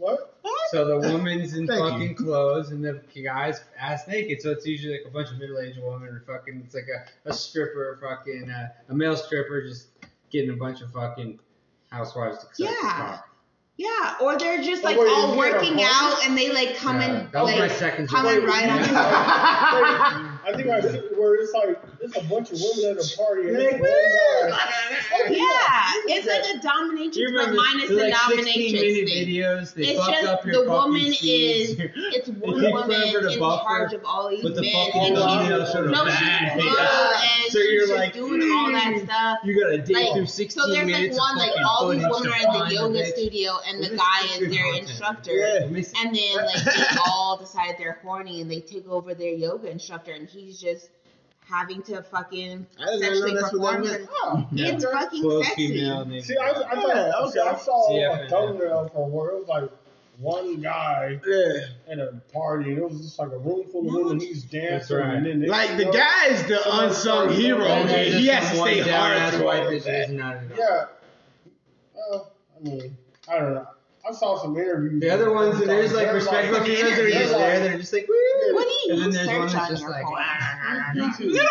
What? So the woman's in Thank fucking clothes and the guy's ass naked. So it's usually like a bunch of middle-aged women or fucking. It's like a, a stripper, fucking uh, a male stripper, just getting a bunch of fucking housewives to suck Yeah. cock. Yeah, or they're just Oh, like wait, all is it a working party? out and they like come Yeah, and that was my like second come choice. and ride on you. I think I see where it's like it's a bunch of women at a party and it's one guy. Oh, yeah, it's like a dominatrix, but minus the, the like 16 dominatrix thing. videos? They It's just up your the woman seeds. is it's It one woman forever in buffer, charge of all these but the men, and female she's sort of no, she's bad. good, Yeah. and So she's you're just like, doing all that mm, stuff. You gotta dig Like, through 16 so there's like one like all these women are in the yoga studio and the guy is is their instructor and then like they all decide they're horny and they take over their yoga instructor and he's just having to fucking I didn't know sexually that's what that perform meant. for Oh, it's okay. fucking Clothed sexy. female naked. See, I, I thought Yeah, okay. okay. I saw CFN, a thumbnail for where it was like one guy Yeah. at a party and it was just like a room full of women. He's dancing right. and then they, Like the guy is the unsung hero. And here. then He has to stay hard ass through white all of bitch that. who's not enough. Yeah. Well, I mean, I don't know. I saw some interviews. The other ones, and there's like They're respectful like- females that are just they're there. They're just like. What do you And then there's search one that's just like. YouTube. You know,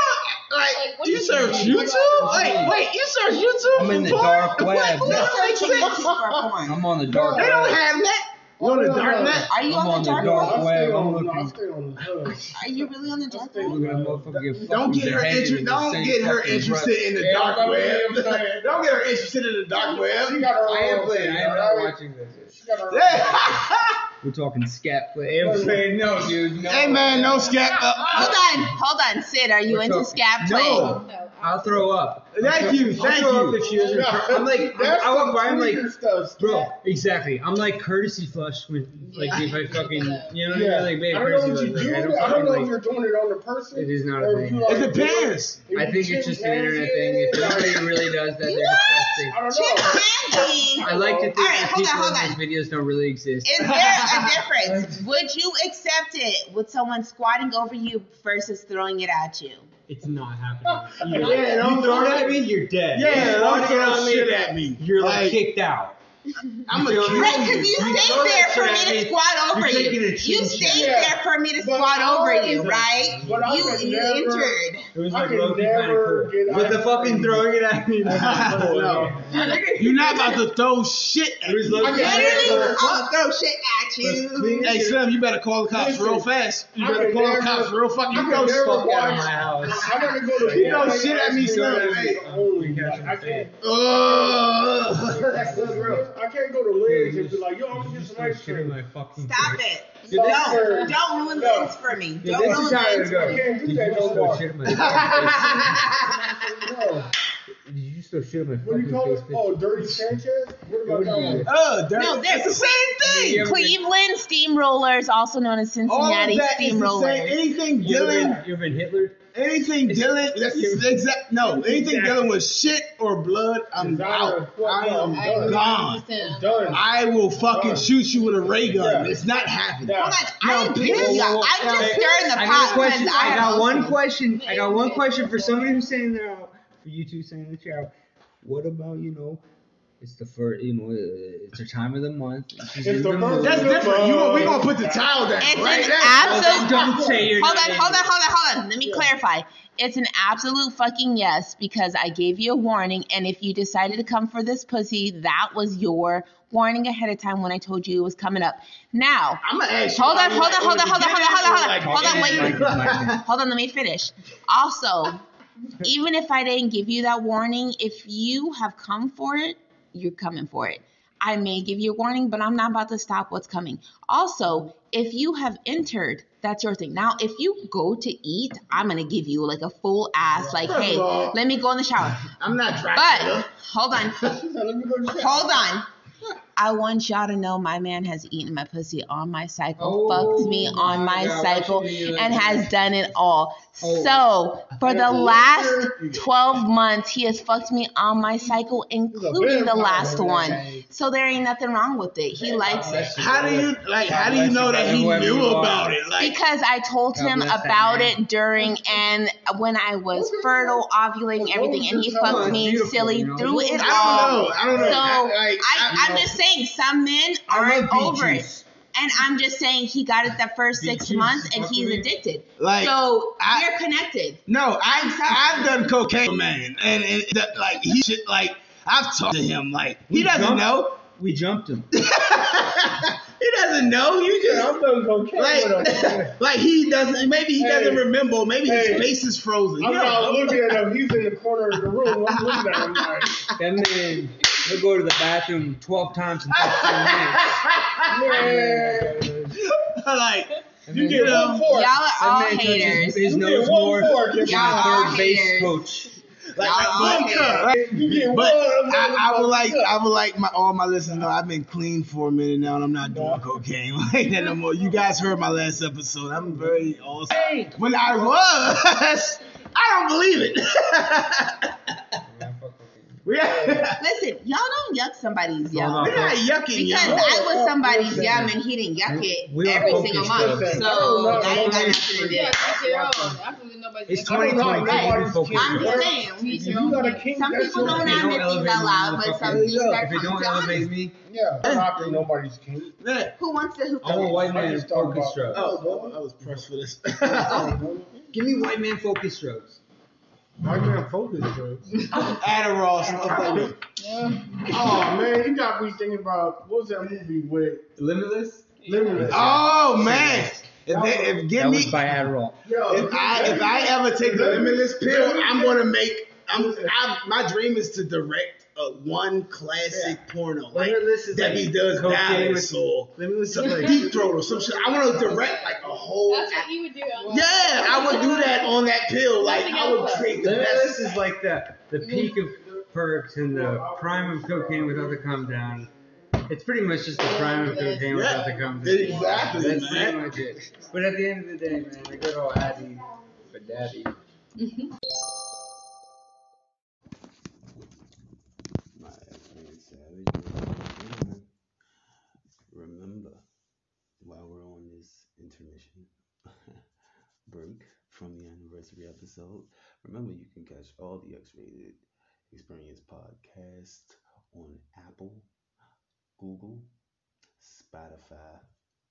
like, Like, what you you search? YouTube? Wait, wait, you search YouTube? I'm in the porn? dark web. What? Who's That sense. YouTube for porn? I'm on the dark web. They don't have that. You on the dark no. net? Are you I'm on on the the dark dark web? I web. stay I'm on, I looking. stay on the hood. Are you really on the dark web? on Look at that motherfucker get Don't get her interested. in the Don't get her interested in the dark web. Don't get her interested in the dark She web. got her I am playing. I am not watching this. She got her own Yeah. We're talking scat play. I'm saying no, dude. No. Hey man, no scat. Uh, Hold on, hold on, Sid. Are you We're into talking- scat play? No. No. I'll throw up. Thank you, thank you. if she doesn't. Yeah, I'm like, that's I walk by, I'm like, freaker stuff. bro, exactly. I'm like courtesy flush when, like, if I fucking, you know what Yeah. I mean? Like, babe, I don't know courtesy what you flush. do. Like, I I don't don't know like. if you're doing it on the person. It is not a or if thing. you, like, It depends. if I you think it's just an chimpanzee internet thing. If it, like- anybody really does that, they're disgusting. I don't know. Chimpanzee. I like to think All right, that hold on, people hold in on. these videos don't really exist. Is there a difference? Would you accept it with someone squatting over you versus throwing it at you? It's not happening. Yeah, don't you throw throw it that- at me, you're dead. Yeah, You don't throw it throw at me, shit at me. You're like, Like- kicked out. I'm a You feel kill me? Right, because you You stayed there for me to squat over you're you. a You chin stayed check. there for me to squat over you, right? You you entered. It was I like low key kind of never get- But the fucking throwing it at me, No. You're not about to throw shit at me. I key. can Literally, never- I'll throw shit at at you. Hey Slim, you better call the cops real fast. You better call the cops real fucking. I You could know never fuck out of watch- my house. I gotta go to You know like, shit at me, ice Slim. cream Hey. only. Like, I can't. Ugh. I can't go to Liz and be like, yo, I'm gonna get some ice cream. Stop it. Yeah, this Don't. is- Don't ruin No. things for me. Yeah, Don't this ruin how things for me. I can't do that no more. Did you just throw shit on my What do you fucking call face? it? Oh, Dirty Sanchez? What about that one? Oh, dirty. No, they're the same thing. Cleveland Steamrollers, also known as All of Cincinnati that is the same. Steamrollers. Anything You ever dealing, been, you ever been Hitler? anything dealing, that's exact. No, anything Exactly. dealing with shit or blood, I'm Designer out. of what? I am I'm gone. I'm done. I will fucking Done. shoot you with a ray gun. Yeah. It's not happening. Yeah. Hold on, I No, agree whoa, with you. whoa, whoa. I'm just Hey, stirring the I got pot question. because I I got one question. I got one question for somebody who's saying there. For you two saying in the chat. What about you know? It's the first, you know, uh, it's the time of the month. She's It's the the first mood. That's different. You we gonna put the towel down, It's right? an That's- absolute. Don't say you're hold on, hold on, hold on, hold on. Let me clarify. It's an absolute fucking yes because I gave you a warning, and if you decided to come for this pussy, that was your warning ahead of time when I told you it was coming up. Now, I'm gonna ask you. hold on, are you hold on, hold on, hold on, hold on, hold on, hold on, hold on, wait, hold on. Let me finish. Also, even if I didn't give you that warning, if you have come for it, you're coming for it. I may give you a warning, but I'm not about to stop what's coming. Also, if you have entered, that's your thing. Now, if you go to eat, I'm gonna give you like a full ass, like, hey, let me go in the shower. I'm not But hold on, Let me go to the hold on. I want y'all to know my man has eaten my pussy on my cycle, Oh fucked me on my my God, cycle, why should you and has done it all. Oh. So for the last 12 months, he has fucked me on my cycle, including the vampire, last man. one. So there ain't nothing wrong with it. He likes it. How do you like? How do you know that he knew about it? Like, Because I told him about it during and when I was fertile, ovulating, everything, and he fucked me silly through it I all. don't know. I don't know. So I, I, I, I'm just saying, some men aren't over it. And I'm just saying he got it the first six juice, months and he's me. addicted. Like, so I- we're connected. No, I've I've done cocaine, man, and, and that, like he should like I've talked to him like he We doesn't jumped- know. We jumped him. he doesn't know. You Yeah, just I'm done cocaine with him. like like he doesn't. Maybe he doesn't Hey. remember. Maybe his face is frozen. I'm You don't know. looking at him. He's in the corner of the room. I'm looking at him like, That man, he'll go to the bathroom 12 times in 15 minutes. yeah. like And you then- get One fork. Y'all are all haters. his You nose get one more fork than the Y'all are third base coach. Like, Y'all like, are vodka. haters. You get But one. I, I would like I would like my all my listeners to know I've been clean for a minute now and I'm not doing cocaine like that no more. You guys heard my last episode. I'm very awesome. When I was, I don't believe it. Yeah. Listen, y'all don't yuck somebody's No, yum. We're not yucking Because y'all. I was somebody's yum and he didn't yuck it We are every single month. though. So that ain't got nothing to do. Yeah, that's your own. Absolutely nobody's It's I 2020. nobody's we focus. kid. I'm just saying. Teach your you own got a king, Some people don't thing. If you admit things out loud, but some motherfucker. things are If you don't elevate me, Yeah, eh. I'm not nobody's king. Who wants to hoop? I want white man just focus about- strokes. Oh, I was pressed for this. Give me white man focus strokes. I can't focus, drugs. Adderall stuff like that. Oh man, you got me thinking about what was that movie with Limitless? Limitless? Oh man. If, they, if give That me was by Adderall. Yo, if I if I ever take the limitless pill, I'm gonna make. I'm I, my dream is to direct a one classic porno like Limitless is Debbie like does cocaine Dallas with- or Limitless some is like deep throat or some shit. I want to direct like a whole. That's what you would do. on Yeah, I would do that on that pill. Like I would create the Limitless This is like the the mm. peak of perks and the prime of cocaine without the come down. It's pretty much just the prime of cocaine without the come down. Exactly, That's man. pretty much it. But at the end of the day, man, the good old Addy for daddy. My excellent savage. Remember, while we're on this intermission break from the anniversary episode, remember you can catch all the X-Rated Experience podcast on Apple, Google, Spotify,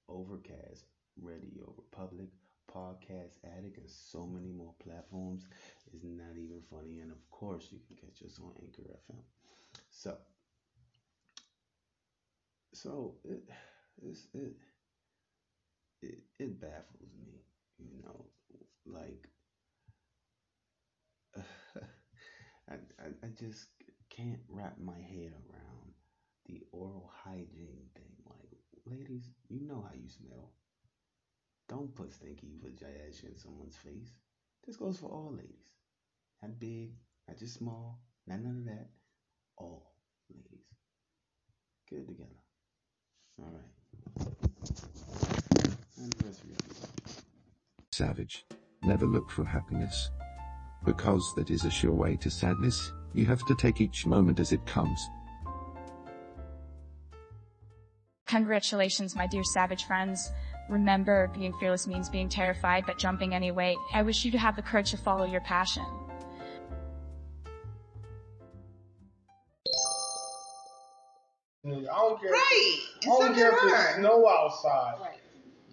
Overcast, RadioPublic, Podcast Addict, and so many more platforms. It's not even funny. And of course, you can catch us on Anchor FM. So, so it, it's, it, it baffles me, you know, like I, I I just can't wrap my head around the oral hygiene thing. Like, ladies, you know how you smell. Don't put stinky vajayjay in someone's face. This goes for all ladies. Not big, not just small, not none of that. All ladies. Get it together. All right. Savage. Never look for happiness. Because that is a sure way to sadness, you have to take each moment as it comes. Congratulations, my dear savage friends. Remember, being fearless means being terrified but jumping anyway. I wish you to have the courage to follow your passion. I don't care. Right. I don't care if it's snow outside.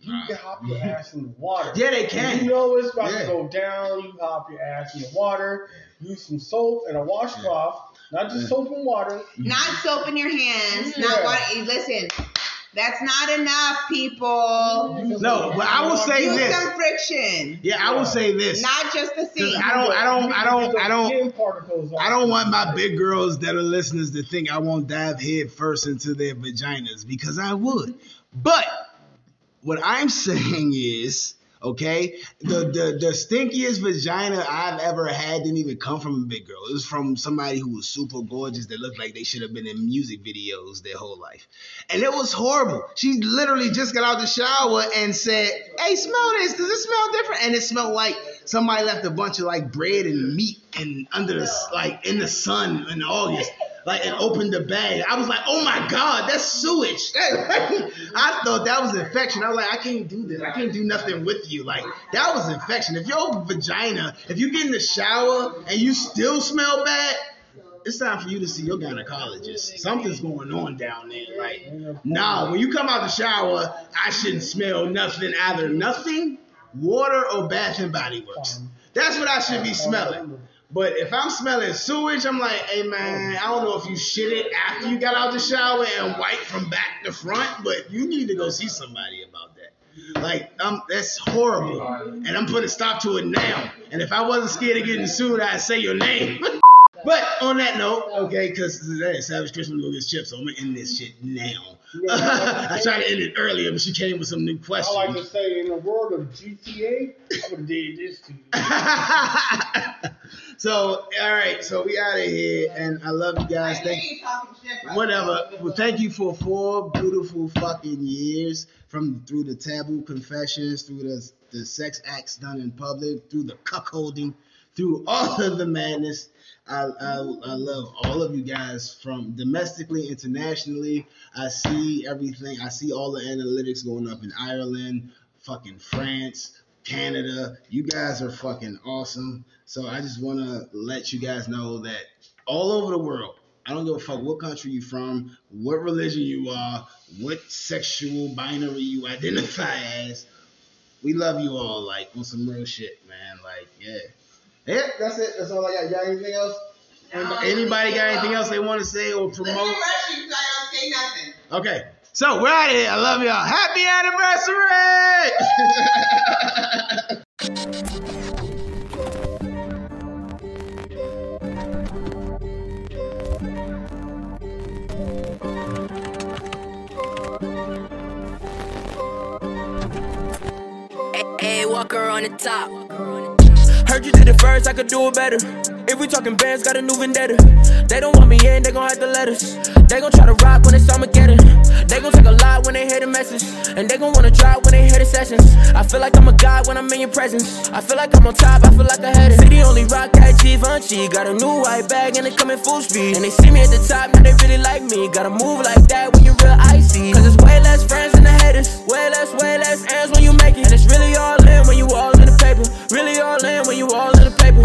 You can hop your ass in the water. Yeah, they can. You know it's about Yeah. to go down. You hop your ass in the water. Use some soap and a washcloth. Not just soap and water. Mm-hmm. Not soap in your hands. Yeah. Not water. Listen, that's not enough, people. No, but I will say Use this. some friction. Yeah, I will say this. Not just the seat. I don't, I don't, I don't, I don't, I don't want my big girls that are listeners to think I won't dive head first into their vaginas because I would. But what I'm saying is, okay, the the the stinkiest vagina I've ever had didn't even come from a big girl. It was from somebody who was super gorgeous that looked like they should have been in music videos their whole life. And it was horrible. She literally just got out the shower and said, Hey, smell this. Does it smell different? And it smelled like somebody left a bunch of like bread and meat and under the like in the sun in August. Like and opened the bag. I was like, oh my God, that's sewage. I thought that was infection. I was like, I can't do this. I can't do nothing with you. Like that was infection. If your vagina, if you get in the shower and you still smell bad, it's time for you to see your gynecologist. Something's going on down there. Like, nah, when you come out the shower, I shouldn't smell nothing, either nothing, water, or Bath and Body Works. That's what I should be smelling. But if I'm smelling sewage, I'm like, hey man, I don't know if you shit it after you got out the shower and wipe from back to front, but you need to go see somebody about that. Like, um, that's horrible. And I'm putting a stop to it now. And if I wasn't scared of getting sued, I'd say your name. But on that note, okay, because today Savage Christmas go get chips, so I'm gonna end this shit now. I tried to end it earlier, but she came with some new questions. I questions. like to say, in the world of GTA, I would have did this to you. so, all right, so we out of here, and I love you guys. Thank you. whatever. Well, thank you for four beautiful fucking years from through the taboo confessions, through the the sex acts done in public, through the cuckolding, through all of the madness. I, I, I love all of you guys from domestically, internationally. I see everything. I see all the analytics going up in Ireland, fucking France, Canada. You guys are fucking awesome. So I just want to let you guys know that all over the world, I don't give a fuck what country you're from, what religion you are, what sexual binary you identify as. We love you all, like on some real shit, man. Like, yeah. Yeah, that's it. That's all I got. You got anything else? Anybody, anybody got anything uh, else they want to say or Let me promote? rush you I don't say nothing. Okay. So we're out of here. I love y'all. Happy anniversary! Hey, Walker on the top. Heard you did it first, I could do it better. If we talking bands, got a new vendetta. They don't want me in, they gon' have to let us. They gon' try to rock when they saw it's Armageddon. They gon' take a lot when they hear the message. And they gon' wanna drop when they hear the sessions. I feel like I'm a god when I'm in your presence. I feel like I'm on top, I feel like I had it. City only rock that Givenchy. Got a new white bag and it coming full speed. And they see me at the top, now they really like me. Gotta move like that when you're real icy. Cause it's way less friends than the haters. Way less, way less ends when you make it. And it's really all in when you all in paper. Really all in when you all in the paper.